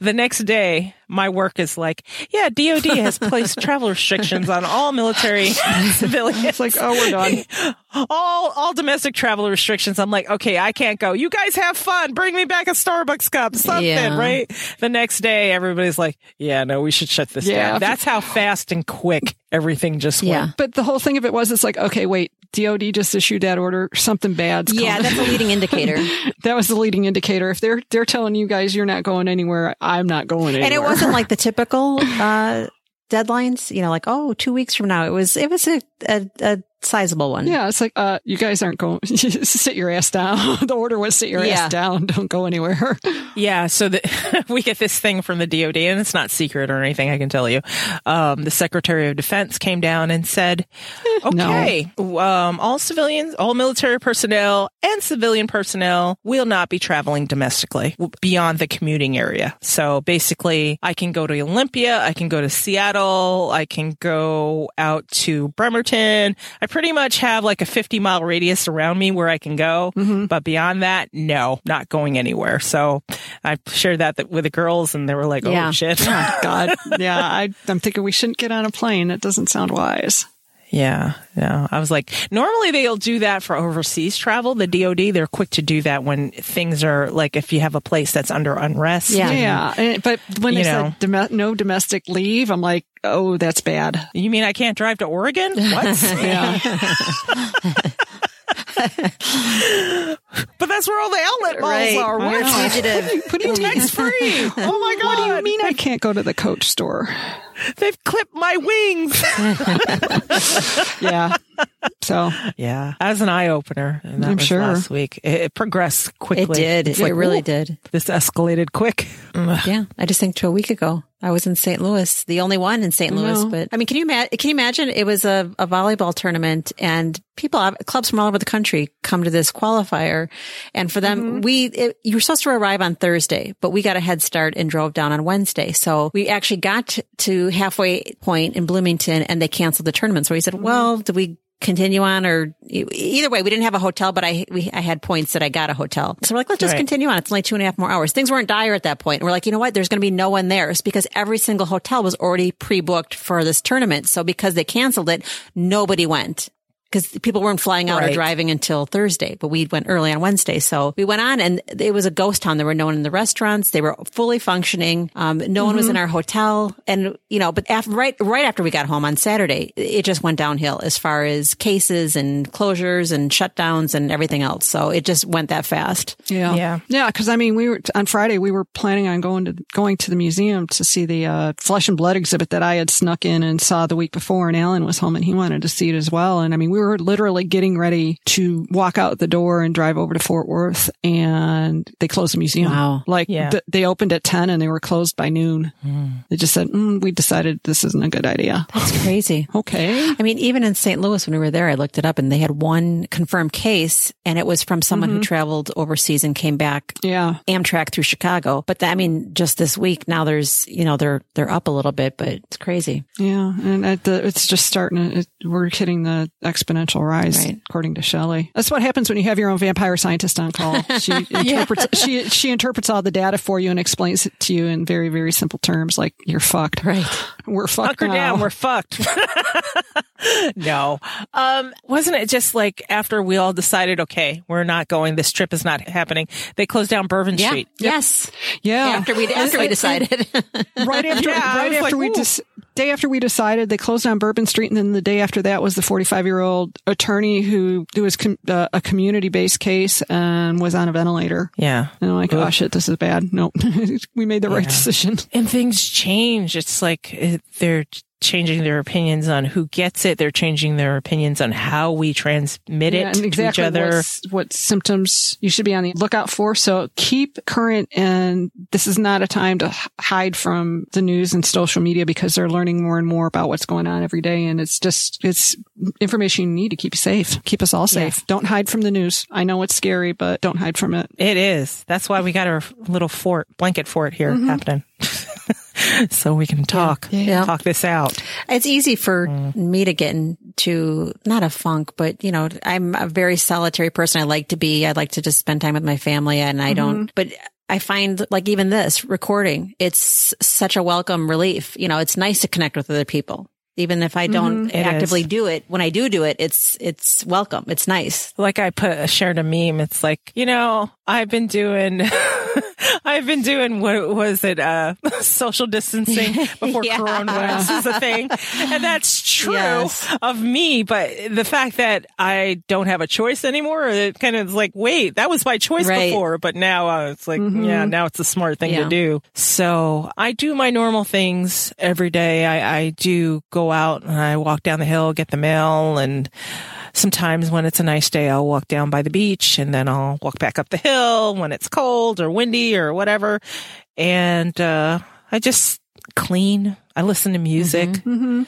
the next day, my work is like, yeah, DOD has placed travel restrictions on all military civilians.
It's like, oh, we're done.
all all domestic travel restrictions. I'm like, okay, I can't go. You guys have fun. Bring me back a Starbucks cup, something,
Yeah.
right? The next day, everybody's like, yeah, no, we should shut this
Yeah.
down. That's how fast and quick everything just
Yeah.
went.
But the whole thing of it was, it's like, okay, wait, DOD just issued that order. Something bad's
Yeah, that's a leading indicator.
that was the leading indicator. If they're they're telling you guys you're not going anywhere, I'm not going anywhere.
and it wasn't like the typical uh, deadlines. You know, like oh, two weeks from now. It was it was a, a, a sizable one.
Yeah, it's like, uh, you guys aren't going, sit your ass down. the order was sit your
Yeah.
ass down. Don't go anywhere.
Yeah, so the, we get this thing from the DoD, and it's not secret or anything. I can tell you. Um, the Secretary of Defense came down and said, "Okay, um, all civilians, all military personnel, and civilian personnel will not be traveling domestically beyond the commuting area. So basically, I can go to Olympia, I can go to Seattle, I can go out to Bremerton. I pretty much have like a 50 mile radius around me where I can go, mm-hmm. but beyond that, no, not going anywhere. So I shared that with the girls, and they were like, "Oh
Yeah.
shit."
Oh, God. Yeah. I, I'm thinking we shouldn't get on a plane. It doesn't sound wise.
Yeah, yeah. I was like, normally they'll do that for overseas travel. The DoD, they're quick to do that when things are like if you have a place that's under unrest.
Yeah.
Yeah. and- eh, But when they
know.
said dom- no domestic leave, I'm like, oh, that's bad.
You mean I can't drive to Oregon? What?
Yeah.
but that's where all the outlet malls
Right.
are.
You're
What?
fugitive.
Oh what do you mean?
Tax free. Oh my god.
What do you mean I can't go to the coach store?
They've clipped my wings.
Yeah. So
yeah, as an eye opener. And that
I'm
was
sure.
last week. It, it progressed quickly.
It did.
It's
It
like,
really did.
This escalated quick.
Yeah, I just think to a week ago, I was in St. Louis, the only one in St. Louis.
No.
But I mean, can you can you imagine? It was a, a volleyball tournament, and people, clubs from all over the country, come to this qualifier, and for them, mm-hmm. we it, you were supposed to arrive on Thursday, but we got a head start and drove down on Wednesday. So we actually got to halfway point in Bloomington, and they canceled the tournament. So we said, mm-hmm. "Well, do we?" Continue on, or either way, we didn't have a hotel, but I we I had points that I got a hotel. So we're like, let's just
Right.
continue on. It's only two and a half more hours. Things weren't dire at that point. And we're like, you know what? There's going to be no one there. It's because every single hotel was already pre-booked for this tournament. So because they canceled it, nobody went. Because people weren't flying out or driving until Thursday, but we went early on Wednesday. So we went on and it was a ghost town. There were no one in the restaurants. They were fully functioning. Um, no one was in our hotel. And, you know, but after, right, right after we got home on Saturday, it just went downhill as far as cases and closures and shutdowns and everything else. So it just went that fast.
yeah,
Yeah.
yeah. Because I mean, we were on Friday. We were planning on going to going to the museum to see the uh, flesh and blood exhibit that I had snuck in and saw the week before. And Alan was home and he wanted to see it as well. And I mean, we were literally getting ready to walk out the door and drive over to Fort Worth, and they closed the museum.
Wow.
Like
Yeah.
th- they opened at ten and they were closed by noon. They just said, mm, "We decided this isn't a good idea."
That's crazy.
Okay.
I mean, even in St. Louis when we were there, I looked it up and they had one confirmed case and it was from someone who traveled overseas and came back
Yeah.
Amtrak through Chicago. But I mean, just this week now there's, you know, they're, they're up a little bit, but it's crazy.
Yeah, and at the, it's just starting to, it, we're hitting the exponential rise,
Right.
according to Shelley. That's what happens when you have your own vampire scientist on call. She interprets, she, she interprets all the data for you and explains it to you in very, very simple terms, like you're fucked.
Right.
We're fucked
Hunker
now.
down, we're fucked. no. Um, wasn't it just like after we all decided, okay, we're not going, this trip is not happening, they closed down Bourbon
Yeah.
Street.
Yes.
yeah.
After we, after we decided.
right after,
Yeah,
right after
like,
we
ooh.
dis- day after we decided they closed down Bourbon Street, and then the day after that was the 45 year old attorney who who was com- uh, a community based case and was on a ventilator.
Yeah.
And I'm like, oh shit, this is bad. Nope, we made the right decision.
and things change. It's like it, they're changing their opinions on who gets it. They're changing their opinions on how we transmit it
Yeah, and
to
exactly
each other.
what symptoms you should be on the lookout for. So keep current, and this is not a time to hide from the news and social media because they're learning more and more about what's going on every day, and it's just it's information you need to keep you safe, keep us all safe. Don't hide from the news. I know it's scary, but don't hide from it.
It is. That's why we got our little fort, blanket fort here
Mm-hmm.
happening. so we can talk,
Yeah.
talk this out.
It's easy for mm. me to get into not a funk, but you know, I'm a very solitary person. I like to be. I like to just spend time with my family, and I don't. Mm-hmm. But I find like even this recording, it's such a welcome relief. You know, it's nice to connect with other people. Even if I don't mm-hmm.
It
actively do it, when I do do it, it's it's welcome. It's nice.
Like I put a shared a meme. It's like, you know, I've been doing I've been doing what was it, uh, social distancing before
Yeah.
coronavirus is a thing. And that's true
Yes.
of me. But the fact that I don't have a choice anymore, it kind of like, wait, that was my choice
Right.
before. But now uh, it's like, yeah, now it's a smart thing
Yeah.
to do. So I do my normal things every day. I, I do go out and I walk down the hill, get the mail and sometimes when it's a nice day, I'll walk down by the beach and then I'll walk back up the hill when it's cold or windy or whatever. And, uh, I just clean. I listen to music,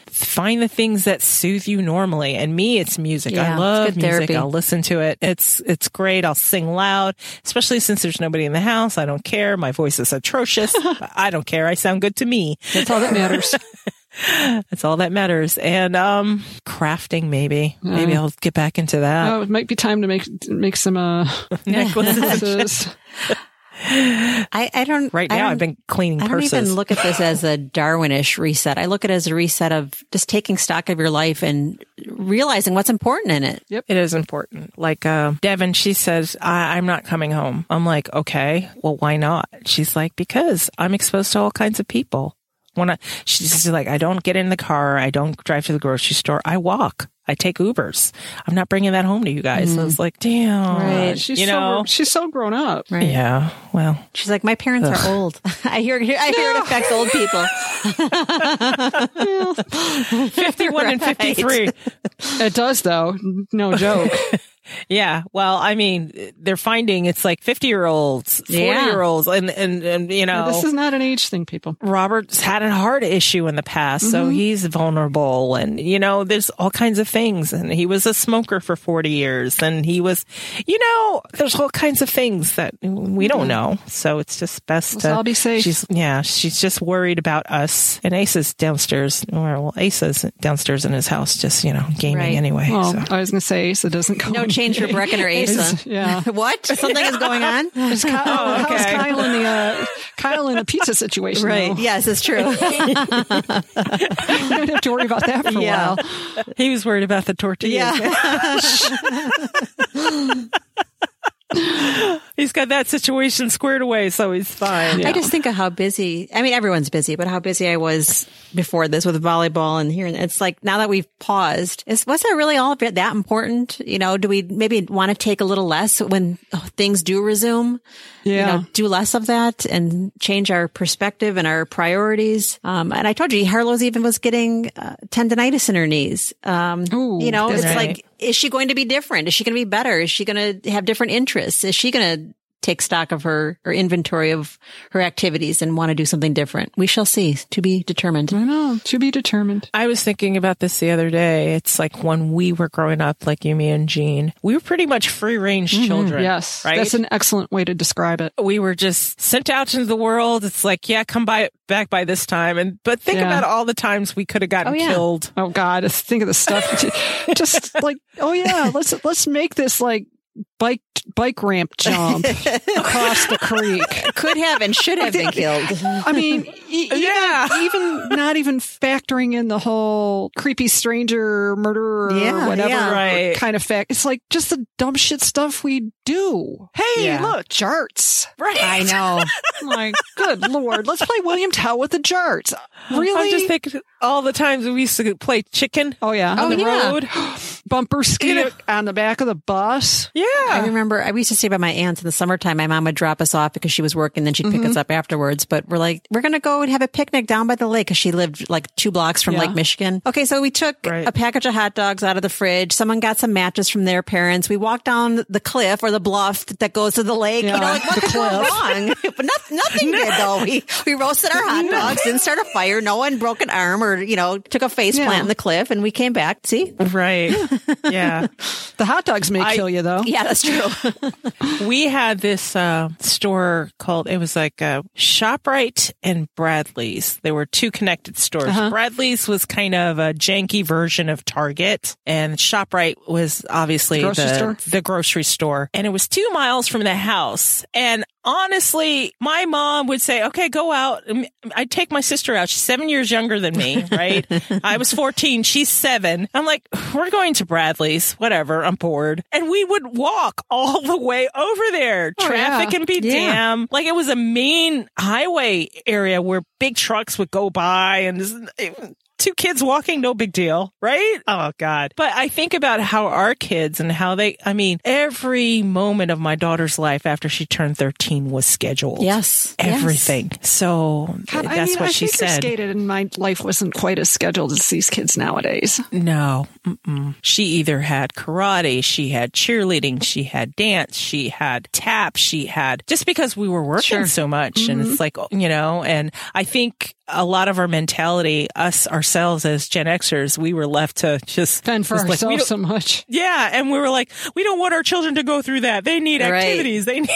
find the things that soothe you normally. And me, it's music.
Yeah,
I love music.
therapy.
I'll listen to it. It's, it's great. I'll sing loud, especially since there's nobody in the house. I don't care. My voice is atrocious. I don't care. I sound good to me.
That's all that matters.
That's all that matters. And, um, crafting maybe. Maybe I'll get back into that.
oh, it might be time to make make some uh, necklaces.
I, I don't.
Right
I
now,
don't-
I've been cleaning purses.
I don't
purses.
even look at this as a Darwinish reset. I look at it as a reset of just taking stock of your life and realizing what's important in it.
Yep, it is important. Like uh, Devin, she says, I- I'm not coming home. I'm like, okay, well, why not? She's like, because I'm exposed to all kinds of people. When I, she's like, I don't get in the car. I don't drive to the grocery store. I walk. I take Ubers. I'm not bringing that home to you guys. So it's like, damn,
Right.
She's
you
so
know,
she's so grown up.
Right.
yeah. Well,
She's like, my parents are old. I hear, I hear it affects old people.
51 and 53.
It does though. No joke.
Yeah. Well, I mean, they're finding it's like 50 year olds, 40
Yeah.
year olds, and, and, and, you know,
this is not an age thing, people.
Robert's had a heart issue in the past, so mm-hmm. he's vulnerable. And, you know, there's all kinds of things. And he was a smoker for 40 years. And he was, you know, there's all kinds of things that we don't know. So it's just best
Let's
to.
all be safe.
She's, yeah, she's just worried about us. And Ace is downstairs, or, well, Ace is downstairs in his house, just, you know, gaming
Right.
anyway.
Well,
so.
I was going to say Asa doesn't come.
No change for Brecken or Asa.
Yeah.
what? Something is going on?
Is Kyle, how's
okay.
Kyle in the uh, Kyle in the pizza situation?
Right.
though?
Yes, it's true.
You don't have to worry about that for a while.
he was worried about the tortillas.
yeah.
He's got that situation squared away, so he's fine.
I just think of how busy, I mean, everyone's busy, but how busy I was before this with volleyball and here. And it's like now that we've paused, is, was that really all that important? You know, do we maybe want to take a little less when oh, things do resume?
Yeah.
You know, do less of that and change our perspective and our priorities. Um, and I told you, Harlow's even was getting uh, tendonitis in her knees. Um,
Ooh,
you know, it's
right.
like, is she going to be different? Is she going to be better? Is she going to have different interests? Is she going to take stock of her or inventory of her activities and want to do something different? We shall see. To be determined.
I know. To be determined.
I was thinking about this the other day. It's like when we were growing up, like you, me, and Jean, we were pretty much free range children.
Mm-hmm. Yes.
Right.
That's an excellent way to describe it.
we were just sent out into the world. It's like, yeah, come by back by this time. And, but think
Yeah.
about all the times we could have gotten
Oh, yeah.
killed.
Oh God, think of the stuff. Just like, oh yeah, let's let's make this like bike bike ramp jump across the creek.
Could have and should have been killed.
I mean, e- uh, even,
Yeah.
even not even factoring in the whole creepy stranger murderer or
Yeah,
whatever
yeah.
Right.
kind of fact. It's like just the dumb shit stuff we do. Hey,
Yeah.
look, jarts.
Right.
I know.
My good lord, let's play William Tell with the jarts. Really?
I'm just thinking all the times we used to play chicken
oh yeah,
on
Oh,
the
yeah.
road.
bumper ski
You know-
on the back of the bus.
Yeah.
I remember I used to stay by my aunt's in the summertime. My mom would drop us off because she was working, then she'd pick us mm-hmm. up afterwards. But we're like, we're going to go and have a picnic down by the lake because she lived like two blocks from
Yeah.
Lake Michigan. Okay. So we took
Right.
a package of hot dogs out of the fridge. Someone got some matches from their parents. We walked down the cliff or the bluff that goes to the lake.
Yeah,
you know, like what
the
could go wrong? but not, nothing did though. We, we roasted our hot dogs, didn't start a fire. No one broke an arm or, you know, took a face
Yeah.
plant in the cliff and we came back. See?
Right. Yeah.
The hot dogs may
I-
kill you though.
Yeah, that's true.
we had this uh, store called it was like uh, Shoprite and Bradley's. There were two connected stores.
Uh-huh.
Bradley's was kind of a janky version of Target, and Shoprite was obviously
Grocery
the the grocery store. And it was two miles from the house. And honestly, my mom would say, okay, go out. I'd take my sister out. She's seven years younger than me, right? I was 14. She's seven. I'm like, we're going to Bradley's, whatever. I'm bored. And we would walk all the way over there.
Oh,
Traffic
yeah.
can be
Yeah.
damn. Like it was a main highway area where big trucks would go by and it- two kids walking, no big deal, right? Oh God. But I think about how our kids and how they, I mean, every moment of my daughter's life after she turned 13 was scheduled.
Yes. Yes.
Everything. So
God,
that's
I mean,
what
I
she said.
skated and my life wasn't quite as scheduled as these kids nowadays.
No, mm-mm. she either had karate, she had cheerleading, she had dance, she had tap, she had just because we were working
Sure.
so much, and it's mm-hmm. like you know, and I think a lot of our mentality, us ourselves as Gen Xers, we were left to just
Fend for
just like,
ourselves
don't-
so much.
yeah, and we were like, we don't want our children to go through that. They need
Right.
activities. They need.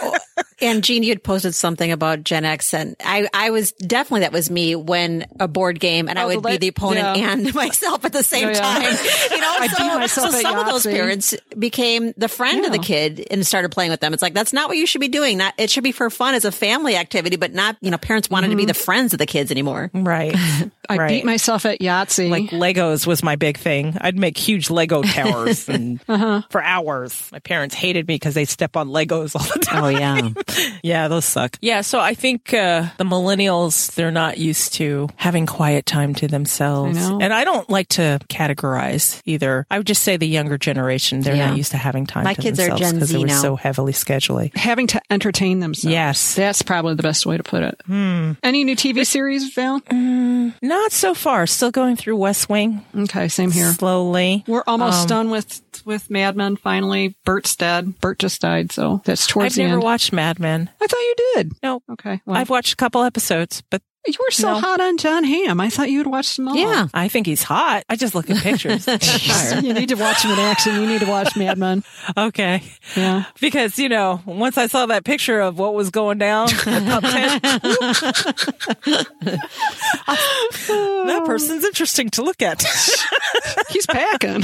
Oh, and Jean, you had posted something about Gen X, and I, I was definitely that was me when a board game, and I
Oh,
would
the
be the opponent
yeah.
and myself at the same
Oh, yeah.
time. You know,
I
so, so
at
some of those parents became the friend of the kid and started playing with them. It's like that's not what you should be doing. Not it should be for fun as a family activity, but not you know parents wanted to be mm-hmm. the friends of the kids anymore.
right.
I
right.
beat myself at Yahtzee.
like Legos was my big thing. I'd make huge Lego towers and for hours. My parents hated me because they step on Legos all the time.
Oh yeah,
Yeah, those suck. Yeah, so I think uh, the millennials they're not used to having quiet time to themselves,
I know.
and I don't like to categorize either. I would just say the younger generation they're
Yeah.
not used to having time.
My
to
kids are
themselves
Gen
because they
Z
were
now.
so heavily scheduling.
having to entertain themselves.
Yes.
That's probably the best way to put it.
Hmm.
Any new TV series, Val?
Not so far. Still going through West Wing
Okay, same here.
slowly.
We're almost
Um,
done with with Mad Men. Finally, Bert's dead. Bert just died, so that's towards
I've never
end.
watched Mad Men.
I thought you did.
No,
Okay, well,
I've watched a couple episodes, but
you were so
No.
hot on Jon Hamm. I thought you would watch them all.
yeah.
I think he's hot. I just look at pictures.
you need to watch him in action. You need to watch Mad Men.
okay.
Yeah.
Because, you know, once I saw that picture of what was going down, that person's interesting to look at.
He's packing.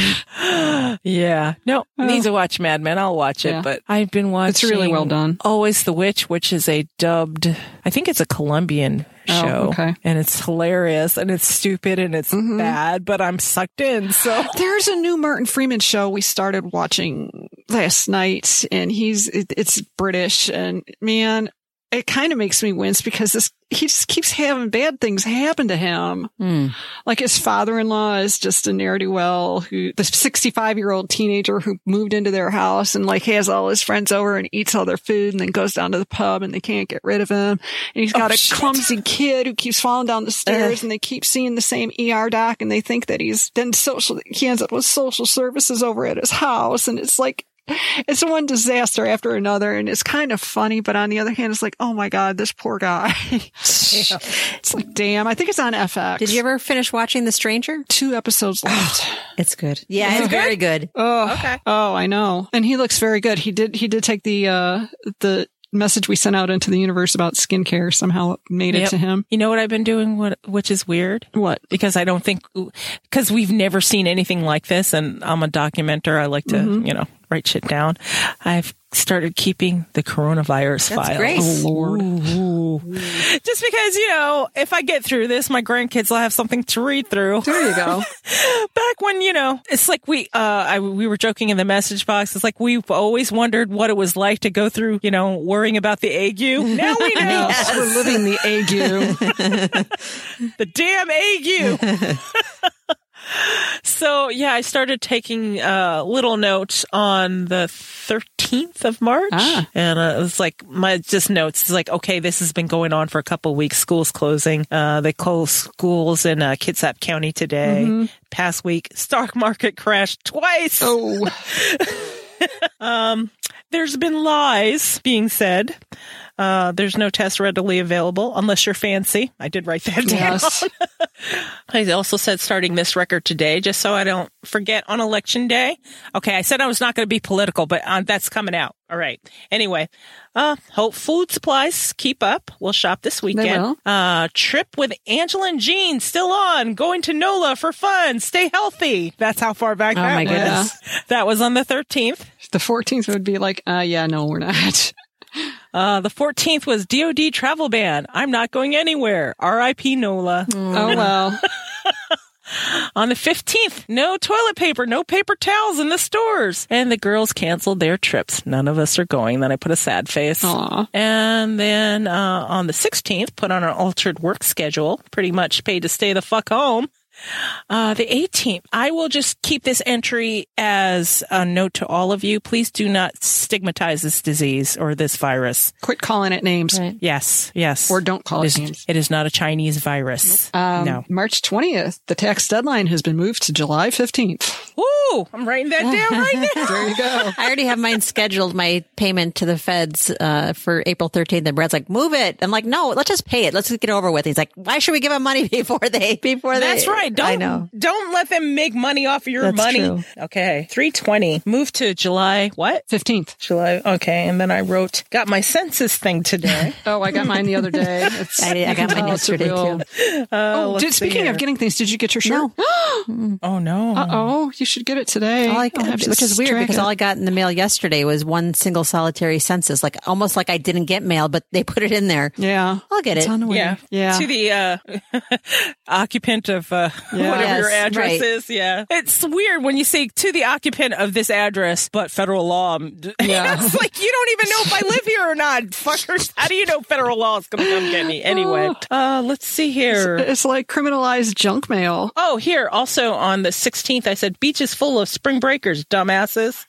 yeah. No, need to watch Mad Men. I'll watch it,
Yeah.
but I've been watching.
It's really well done.
Always the Witch, which is a dubbed, I think it's a Colombian
Oh,
show.
okay.
And it's hilarious and it's stupid and it's
Mm-hmm.
bad, but I'm sucked in. So
There's a new Martin Freeman show we started watching last night, and he's it, it's British, and man, it kind of makes me wince because this he just keeps having bad things happen to him.
Hmm.
Like his father-in-law is just a ne'er do well who the 65 year old teenager who moved into their house and like has all his friends over and eats all their food and then goes down to the pub and they can't get rid of him. And he's got
Oh,
a
shit.
clumsy kid who keeps falling down the stairs and they keep seeing the same ER doc and they think that he's then social, he ends up with social services over at his house. And it's like, it's one disaster after another and it's kind of funny, but on the other hand, it's like, oh my God, this poor guy. it's like, damn, I think it's on FX.
Did you ever finish watching The Stranger?
Two episodes left.
It's good. Yeah, it's very good.
Oh,
Okay.
Oh, I know. And he looks very good. He did, he did take the, uh, the message we sent out into the universe about skincare somehow made it to him.
You know what I've been doing, what, which is weird?
What?
Because I don't think, because we've never seen anything like this, and I'm a documenter. I like to,
Mm-hmm.
you know, write shit down. I've started keeping the coronavirus
That's
files.
great.
Oh, Lord.
Ooh. Just because, you know, if I get through this, my grandkids will have something to read through.
There you go.
Back when, you know, it's like we, uh, I, we were joking in the message box. It's like we've always wondered what it was like to go through, you know, worrying about the ague. Now we know
We're living the ague.
the damn ague. So yeah, I started taking uh, little notes on the 13th of March,
Ah.
and uh, it was like my just notes. It's like okay, this has been going on for a couple of weeks. Schools closing. Uh, they closed schools in uh, Kitsap County today. Past week, stock market crashed twice.
Oh,
There's been lies being said. Uh, there's no test readily available unless you're fancy. I did write that down.
yes.
I also said starting this record today, just so I don't forget on election day. Okay, I said I was not going to be political, but uh, that's coming out. All right. Anyway, uh, hope food supplies keep up. We'll shop this weekend. Uh, trip with Angela and Jean still on. Going to NOLA for fun. Stay healthy. That's how far back
Oh,
that
my
was.
goodness.
That was on the 13th.
The 14th would be like, uh, yeah, no, we're not.
Uh, the 14th was DOD travel ban. I'm not going anywhere. R.I.P. NOLA.
Oh well.
On the 15th, no toilet paper, no paper towels in the stores. And the girls canceled their trips. None of us are going. Then I put a sad face.
Aw.
And then uh, on the 16th, put on an altered work schedule, pretty much paid to stay the fuck home. Uh, the 18th, I will just keep this entry as a note to all of you. Please do not stigmatize this disease or this virus.
Quit calling it names.
Right.
Yes, yes.
Or don't call
it
it
is,
names.
It is not a Chinese virus.
Um,
no.
March 20th, the tax deadline has been moved to July 15th.
Woo! I'm writing that down right now.
There you go.
I already have mine scheduled, my payment to the feds uh, for April 13th. And Brad's like, move it. I'm like, no, let's just pay it. Let's just get it over with. He's like, why should we give them money before they, before they.
That's right. Don't,
I know.
Don't let them make money off of your
That's
money.
true.
Okay. 320. Move to July, what?
15th.
July. Okay. And then I wrote, got my census thing today.
Oh, I got mine the other day. It's,
I, I
you can
got mine
tell it's a
yesterday
real-
too.
Oh,
let's
did,
see
speaking
here.
of getting things, did you get your shirt?
oh no.
Uh oh, you should get it today.
All I,
I'll have to
which is weird
track
because
it.
all I got in the mail yesterday was one single solitary census, like almost like I didn't get mail, but they put it in there.
yeah,
I'll get
it's
it.
on the way.
Yeah.
yeah.
To the uh, occupant of uh,
Yeah.
whatever your address
right.
is. Yeah. It's weird when you say to the occupant of this address, but federal law.
Yeah.
it's like you don't even know if I live here or not. Fuckers. How do you know federal law is going to come get me? Anyway, uh, let's see here.
it's like criminalized junk mail.
Oh, here also on the 16th, I said beaches full of spring breakers, dumbasses.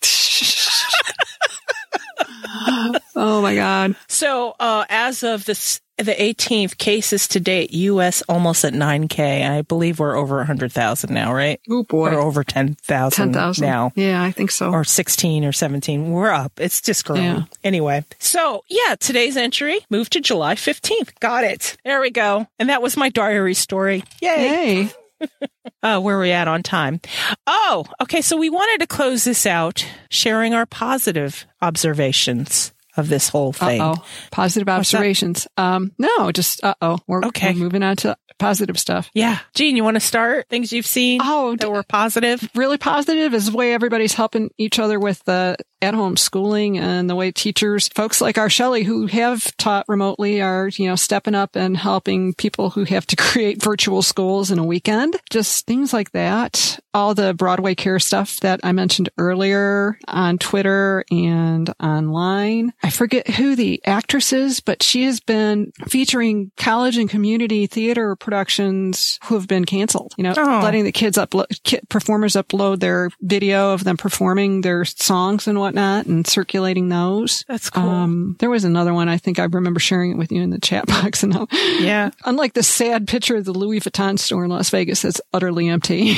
Oh my god.
So, uh, as of this, the 18th cases to date, U.S. almost at 9K. I believe we're over 100,000 now, right?
Oh boy.
Or over 10,000
Ten thousand
now.
Yeah, I think so.
Or 16 or 17. We're up. It's just growing.
Yeah.
Anyway. So yeah, today's entry moved to July 15th. Got it. There we go. And that was my diary story. Yay.
Yay.
Uh, where are we at on time? Oh, okay. So we wanted to close this out sharing our positive observations of this whole thing.
Oh. Positive observations. Um, no, just uh oh. We're,
Okay.
we're moving on to positive stuff.
Yeah. Jean, you want to start? Things you've seen
Oh,
that were positive?
really positive is the way everybody's helping each other with the at-home schooling and the way teachers, folks like our Shelley who have taught remotely are, you know, stepping up and helping people who have to create virtual schools in a weekend. Just things like that. All the Broadway care stuff that I mentioned earlier on Twitter and online. I forget who the actress is, but she has been featuring college and community theater productions who have been canceled. You know,
Oh.
letting the kids upload, ki- performers upload their video of them performing their songs and whatnot and circulating those.
That's cool.
Um, there was another one. I think I remember sharing it with you in the chat box. And
yeah.
unlike the sad picture of the Louis Vuitton store in Las Vegas that's utterly empty,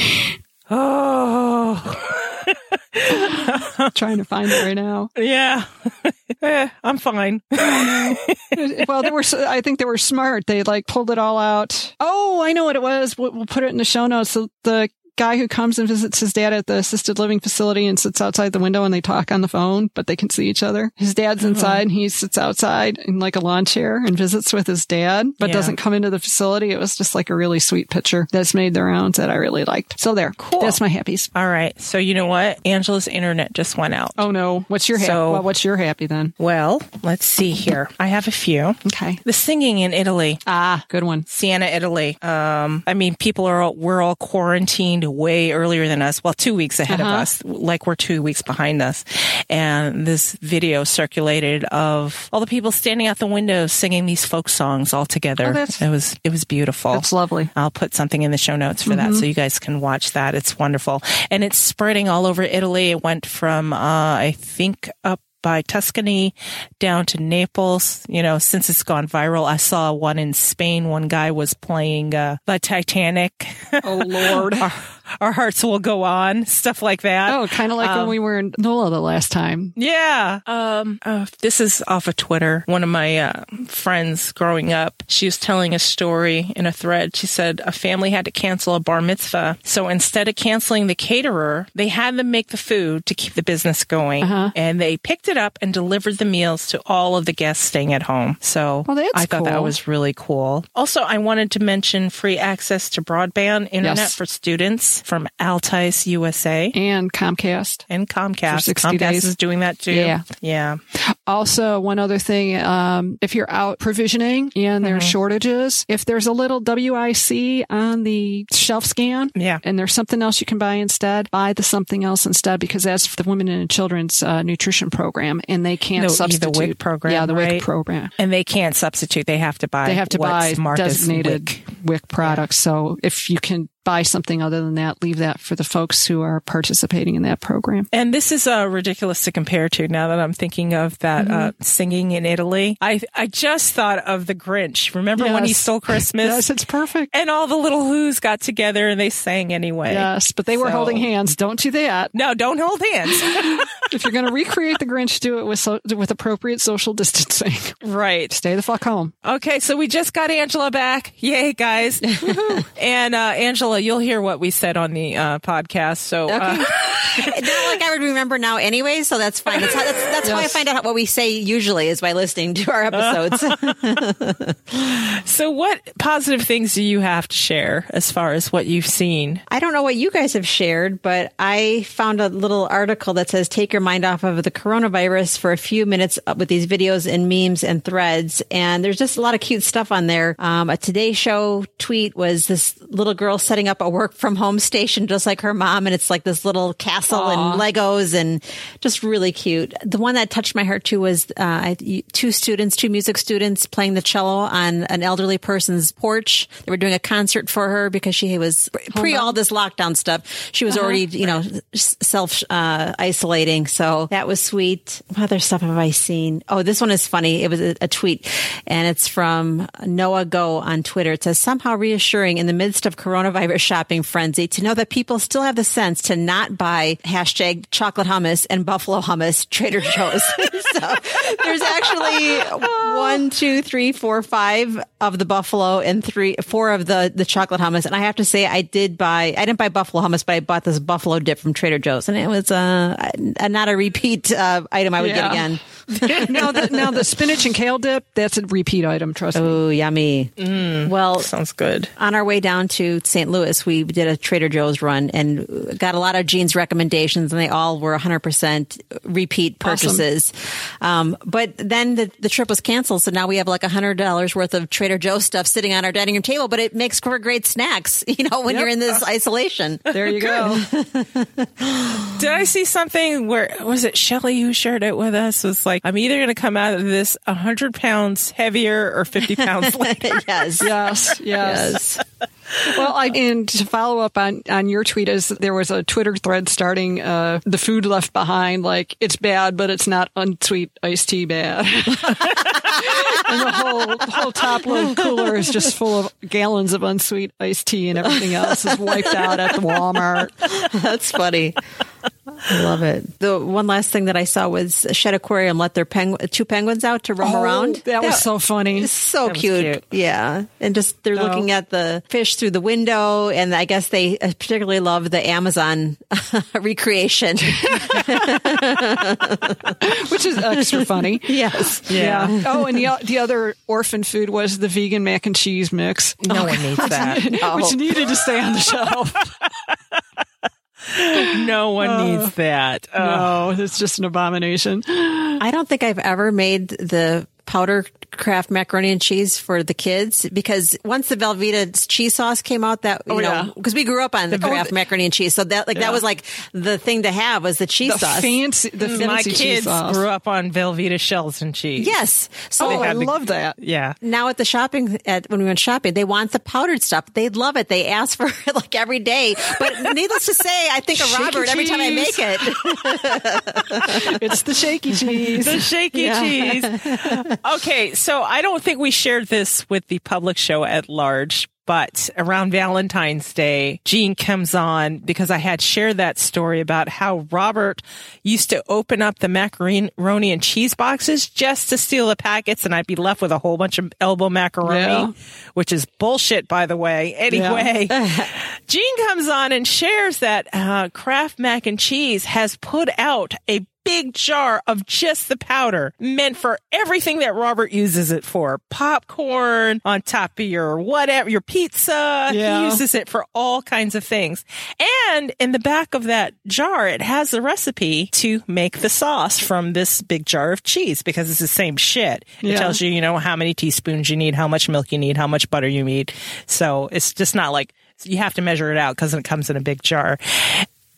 Oh,
trying to find it right now.
yeah. Eh, I'm fine.
well, they were. I think they were smart. They like pulled it all out. Oh, I know what it was. We'll, we'll put it in the show notes. So the guy who comes and visits his dad at the assisted living facility and sits outside the window and they talk on the phone, but they can see each other. His dad's
Uh-huh.
inside and he sits outside in like a lawn chair and visits with his dad, but
Yeah.
doesn't come into the facility. It was just like a really sweet picture that's made their rounds that I really liked. So there,
Cool.
That's my happies.
All right. So you know what? Angela's internet just went out.
Oh no, what's your happy?
So-
well, what's your happy then?
Well, let's see here. I have a few.
Okay.
The singing in Italy.
Ah, good one.
Siena, Italy. Um, I mean, people are all, we're all quarantined way earlier than us. Well, two weeks ahead
Uh-huh.
of us, like we're two weeks behind us. And this video circulated of all the people standing out the window singing these folk songs all together.
Oh,
it was it was beautiful.
That's lovely.
I'll put something in the show notes for that so you guys can watch that. It's wonderful. And it's spreading all over Italy. It went from, uh, I think up by Tuscany down to Naples. You know, since it's gone viral, I saw one in Spain. One guy was playing, uh, the Titanic.
Oh Lord.
our, our hearts will go on. Stuff like that.
Oh, kind of like when we were in NOLA the last time.
Yeah. Um, uh, this is off of Twitter. One of my uh, friends growing up, she was telling a story in a thread. She said a family had to cancel a bar mitzvah. So instead of canceling the caterer, they had them make the food to keep the business going.
Uh-huh.
And they picked it up and delivered the meals to all of the guests staying at home. So
Well, that's
I thought that was really cool. Also, I wanted to mention free access to broadband internet
Yes.
for students. From Altice USA
and Comcast.
and Comcast. Comcast
days.
is doing that too.
Yeah.
Yeah.
Also, one other thing, um, if you're out provisioning and there's
Mm-hmm.
shortages, if there's a little WIC on the shelf scan,
Yeah.
and there's something else you can buy instead, buy the something else instead because that's for the Women and Children's uh, Nutrition Program, and they can't
The- the
substitute
WIC program,
Yeah, the WIC
right?
program.
And they can't substitute. They have to buy
They have to buy designated
WIC.
WIC, products. So if you can buy something other than that, leave that for the folks who are participating in that program.
And this is uh, ridiculous to compare to now that I'm thinking of that uh,
Mm-hmm.
singing in Italy. I I just thought of the Grinch. Remember when he stole Christmas?
Yes, it's perfect.
and all the little Who's got together and they sang anyway.
Yes, but they were
So-
holding hands. Don't do that.
No, don't hold hands.
if you're going to recreate the Grinch, do it with so, with appropriate social distancing.
right.
Stay the fuck home.
Okay, so we just got Angela back. Yay, guys. and uh, Angela, you'll hear what we said on the uh, podcast. So uh,
Not like I would remember now anyway, so that's fine. That's how, that's, that's how I find out what we say usually is by listening to our episodes.
so what positive things do you have to share as far as what you've seen?
I don't know what you guys have shared, but I found a little article that says take your mind off of the coronavirus for a few minutes with these videos and memes and threads. And there's just a lot of cute stuff on there. Um, a Today Show tweet was this little girl setting up a work from home station just like her mom. And it's like this little castle and Legos and just really cute. The one that touched my heart too was uh, two students, two music students playing the cello on an elderly person's porch. They were doing a concert for her because she was pre all this lockdown stuff. She was already, you know, self uh, isolating. So that was sweet. What other stuff have I seen? Oh, this one is funny. It was a, a tweet and it's from Noah Go on Twitter. It says somehow reassuring in the midst of coronavirus shopping frenzy to know that people still have the sense to not buy hashtag chocolate hummus and buffalo hummus Trader Joe's. so there's actually one, two, three, four, five of the buffalo and three, four of the, the chocolate hummus. And I have to say, I did buy, I didn't buy buffalo hummus, but I bought this buffalo dip from Trader Joe's and it was, uh, a, not a repeat, uh, item I would
Yeah.
get again.
now, the, now the spinach and kale dip, that's a repeat item. Trust me.
Oh, yummy. Well,
Sounds good.
on our way down to St. Louis, we did a Trader Joe's run and got a lot of Jean's recommendations, and they all were 100% repeat purchases. Um, but then the, the trip was canceled, so now we have like $100 worth of Trader Joe's stuff sitting on our dining room table, but it makes for great snacks, you know, when
Yep.
you're in this isolation.
There you go.
Did I see something where was it Shelly who shared it with us? Was like, I'm either going to come out of this 100 pounds heavier or 50 pounds lighter.
yes.
yes, yes.
Yes.
Well, I, and to follow up on, on your tweet is there was a Twitter thread starting uh, the food left behind, like it's bad, but it's not unsweet iced tea bad. and the whole the whole top load cooler is just full of gallons of unsweet iced tea, and everything else is wiped out at the Walmart.
That's funny. I love it. The one last thing that I saw was Shedd Aquarium let their pengu- two penguins out to roam around.
Oh, that was so funny.
So cute.
cute.
Yeah. And just they're
No.
looking at the fish through the window. And I guess they uh, particularly love the Amazon recreation.
which is extra funny.
yes.
Yeah. Oh, and the the other orphan food was the vegan mac and cheese mix,
No one needs that.
which needed to stay on the shelf.
No one needs that. Uh,
no, it's just an abomination.
I don't think I've ever made the powder Kraft macaroni and cheese for the kids because once the Velveeta cheese sauce came out that, you
Oh,
know,
yeah.
because we grew up on the Kraft macaroni and cheese. So that, like,
Yeah.
that was like the thing to have was the cheese
The
sauce.
fancy, the mm-hmm. fancy
my
cheese
kids
sauce.
grew up on Velveeta shells and cheese.
Yes. So
Oh, I
the-
love that.
Yeah.
now at the shopping at when we went shopping, they want the powdered stuff. They love it. They ask for it like every day. But needless to say, I think of
Shaky
Robert every time I make it.
It's the shaky cheese.
The shaky cheese. Okay, so I don't think we shared this with the public show at large, but around Valentine's Day, Jean comes on because I had shared that story about how Robert used to open up the macaroni and cheese boxes just to steal the packets and I'd be left with a whole bunch of elbow macaroni,
Yeah.
which is bullshit, by the way. Anyway, Jean comes on and shares that uh, Kraft Mac and Cheese has put out a big jar of just the powder meant for everything that Robert uses it for. Popcorn on top of your whatever, your pizza.
Yeah.
He uses it for all kinds of things. And in the back of that jar, it has a recipe to make the sauce from this big jar of cheese because it's the same shit. It
Yeah.
tells you, you know, how many teaspoons you need, how much milk you need, how much butter you need. So it's just not like you have to measure it out because it comes in a big jar.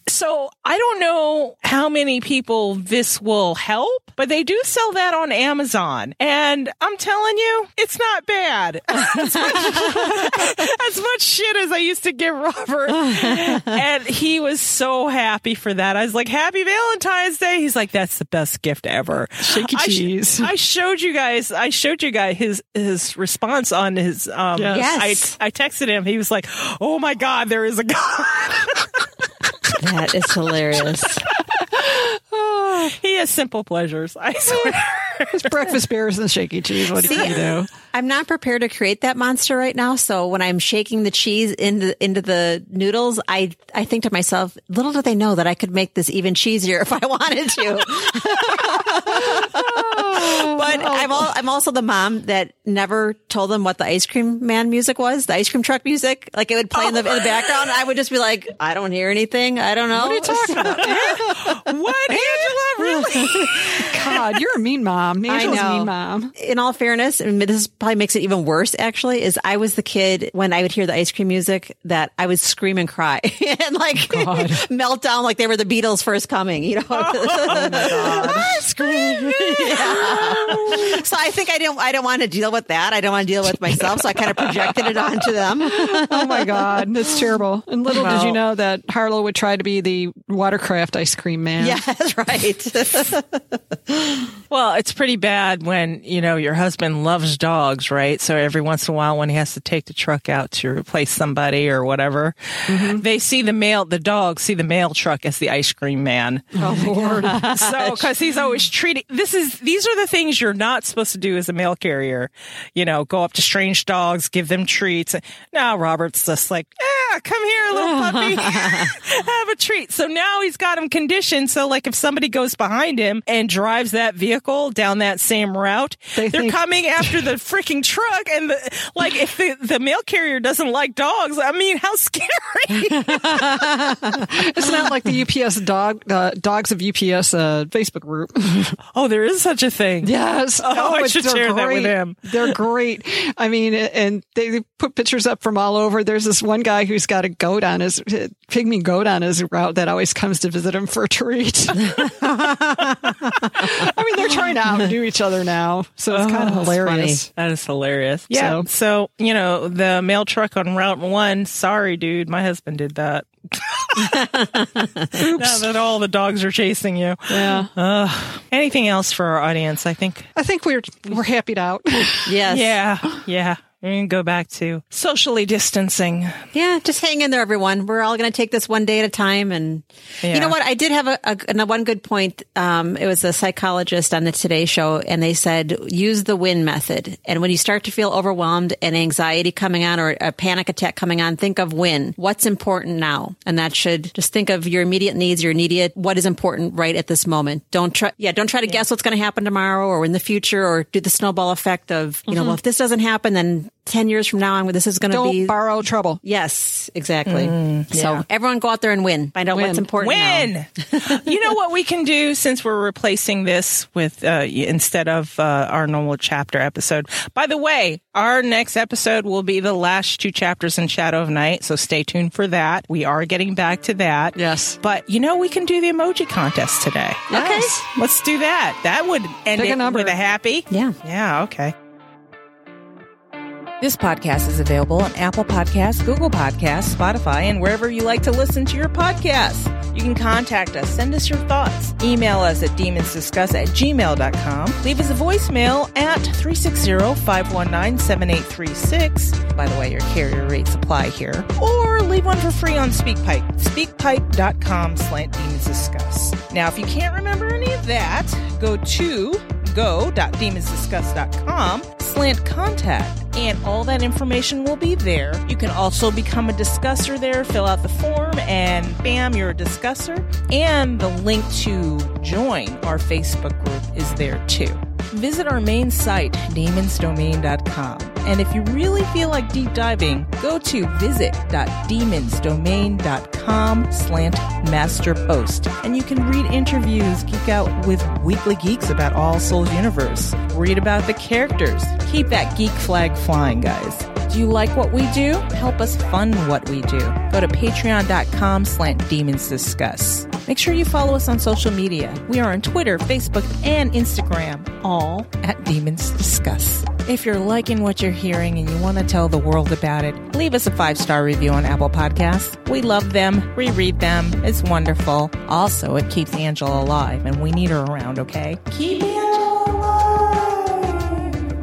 So I don't know how many people this will help, but they do sell that on Amazon. And I'm telling you, it's not bad. as, much, as much shit as I used to give Robert. and he was so happy for that. I was like, happy Valentine's Day. He's like, that's the best gift ever.
Shaky
I sh-
cheese.
I showed you guys, I showed you guys his, his response on his, um,
Yes.
Yes.
I, I texted him. He was like, oh my God, there is a God.
That is hilarious.
He has simple pleasures. I swear.
It's breakfast beers and shaky cheese. What do you do?
I'm not prepared to create that monster right now. So when I'm shaking the cheese into into the noodles, I I think to myself, little do they know that I could make this even cheesier if I wanted to. but oh. I'm all, I'm also the mom that never told them what the ice cream man music was, the ice cream truck music. Like it would play in the in the background. I would just be like, I don't hear anything. I don't know. What are you talking about?
what, Angela? Really?
God, you're a mean mom. Angela's a
know.
mean mom.
in all fairness, and this probably makes it even worse actually, is I was the kid when I would hear the ice cream music that I would scream and cry and like oh, melt down like they were the Beatles first coming, you know?
Oh, ice cream.
so I think I didn't, I don't want to deal with that. I don't want to deal with myself. So I kind of projected it onto them.
Oh my God, that's terrible. And little did you know that Harlow would try to be the watercraft ice cream man.
yeah, that's right.
Well, it's pretty bad when, you know, your husband loves dogs, right? So every once in a while when he has to take the truck out to replace somebody or whatever, they see the mail, the dogs see the mail truck as the ice cream man.
Oh Lord.
So, cause he's always treating, this is, these are the things you're not supposed to do as a mail carrier. You know, go up to strange dogs, give them treats. Now Robert's just like, ah, come here, little puppy. Have a treat. So now he's got him conditioned. So like if somebody goes behind him and drives that vehicle down that same route,
They
are coming after the freaking truck. And the, like if the, the mail carrier doesn't like dogs, I mean, how scary.
It's not like the UPS dog, uh, dogs of UPS uh, Facebook group.
oh, there is such a thing.
Yes.
Oh, I should
they're
share that with
great.
him.
They're great. I mean, and they they put pictures up from all over. There's this one guy who's got a goat on his pygmy goat on his route that always comes to visit him for a treat. I mean, they're trying to outdo each other now, so it's kind of
Oh,
hilarious.
That is hilarious. Yeah.
So-
So, you know, the mail truck on Route 1, sorry, dude, my husband did that. now that all the dogs are chasing you.
Yeah.
Anything else for our audience? I think.
I think we're we're happied out.
yes.
Yeah. Yeah. Can go back to socially distancing.
Yeah, just hang in there, everyone. We're all going to take this one day at a time. And you know what? I did have a, a, a one good point. Um, it was a psychologist on the Today Show, and they said use the win method. And when you start to feel overwhelmed and anxiety coming on or a panic attack coming on, think of win. What's important now? And that should just think of your immediate needs, your immediate what is important right at this moment. Don't try, yeah, don't try to guess what's going to happen tomorrow or in the future, or do the snowball effect of you know, well, if this doesn't happen, then. 10 years from now, I'm, this is going to be
borrow trouble.
Yes, exactly.
Mm,
So everyone go out there and win. Find out
Win.
what's important. now.
Win. you know what we can do since we're replacing this with uh, instead of uh, our normal chapter episode. By the way, our next episode will be the last two chapters in Shadow of Night, so stay tuned for that. We are getting back to that.
Yes.
But you know we can do the emoji contest today.
Okay.
Let's do that. That would end
Pick a
it
number.
with a happy.
Yeah.
Yeah. Okay.
This podcast is available on Apple Podcasts, Google Podcasts, Spotify, and wherever you like to listen to your podcasts. You can contact us, send us your thoughts, email us at demonsdiscuss at gmail.com, leave us a voicemail at 360-519-7836. By the way, your carrier rates apply here. Or leave one for free on SpeakPipe, speakpipe.com slant demonsdiscuss. Now, if you can't remember any of that, go to go.demonsdiscuss.com slant contact
and all that information will be there. You can also become a discusser there, fill out the form, and bam, you're a discusser. And the link to join our Facebook group is there too. Visit our main site, demonsdomain.com. And if you really feel like deep diving, go to visit.demonsdomain.com slant master post. And you can read interviews, geek out with weekly geeks about All Souls Universe, read about the characters. Keep that geek flag flying, guys. Do you like what we do? Help us fund what we do. Go to patreon.com slant demons discuss. Make sure you follow us on social media. We are on Twitter, Facebook, and Instagram, all at Demons Discuss. If you're liking what you're hearing and you want to tell the world about it, leave us a five star review on Apple Podcasts. We love them, we read them. It's wonderful. Also, it keeps Angela alive, and we need her around, okay? Keep Angela.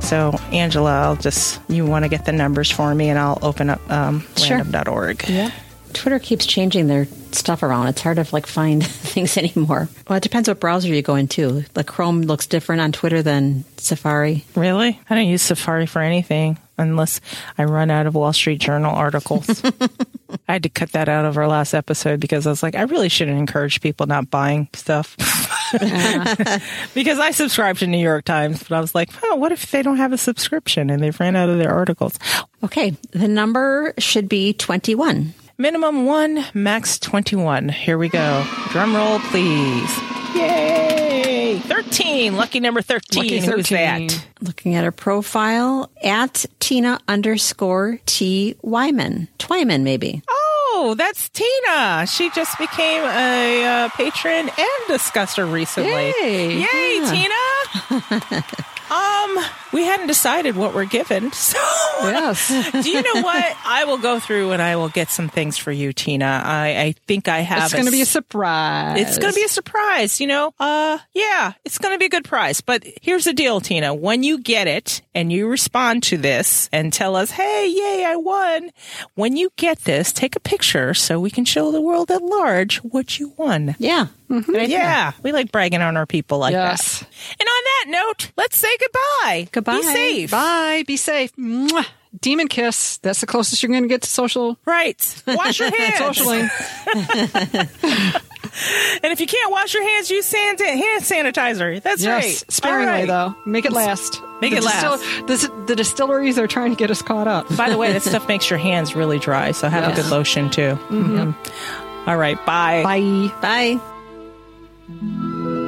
So, Angela, I'll just, you want to get the numbers for me, and I'll open up um,
Sure.
random.org.
Yeah. Twitter keeps changing their stuff around. It's hard to like find things anymore. Well, it depends what browser you go into. Like Chrome looks different on Twitter than Safari.
Really? I don't use Safari for anything unless I run out of Wall Street Journal articles. I had to cut that out of our last episode because I was like, I really shouldn't encourage people not buying stuff. because I subscribe to New York Times, but I was like, oh, what if they don't have a subscription and they've ran out of their articles?
Okay, the number should be 21.
Minimum one, max 21. Here we go. Drum roll, please. Yay! 13. Lucky number 13.
Lucky
Who's that?
Looking at her profile at Tina underscore T Wyman. Twyman, maybe.
Oh, that's Tina. She just became a uh, patron and discusser recently.
Yay.
Yay, Tina! um, we hadn't decided what we're given, so
Yes.
do you know what? I will go through and I will get some things for you, Tina. I, I think I have.
It's going to be a surprise.
It's going to be a surprise, you know. Uh, yeah, it's going to be a good prize. But here's the deal, Tina. When you get it and you respond to this and tell us, "Hey, yay, I won!" When you get this, take a picture so we can show the world at large what you won.
Yeah. Good idea.
Yeah, we like bragging on our people like that.
Yes.
that. And on that note, let's say goodbye.
Goodbye.
Be safe.
Bye. Be safe. Mwah. Demon kiss. That's the closest you're going to get to social
Right. Wash your hands.
socially.
And if you can't wash your hands, use san- hand sanitizer. That's
yes.
right.
Sparingly
All right.
though. Make it last.
Make
The
it last.
the, the distilleries are trying to get us caught up.
By the way, that stuff makes your hands really dry, so have a good lotion too. Mhm. All right, bye.
Bye.
Bye. Música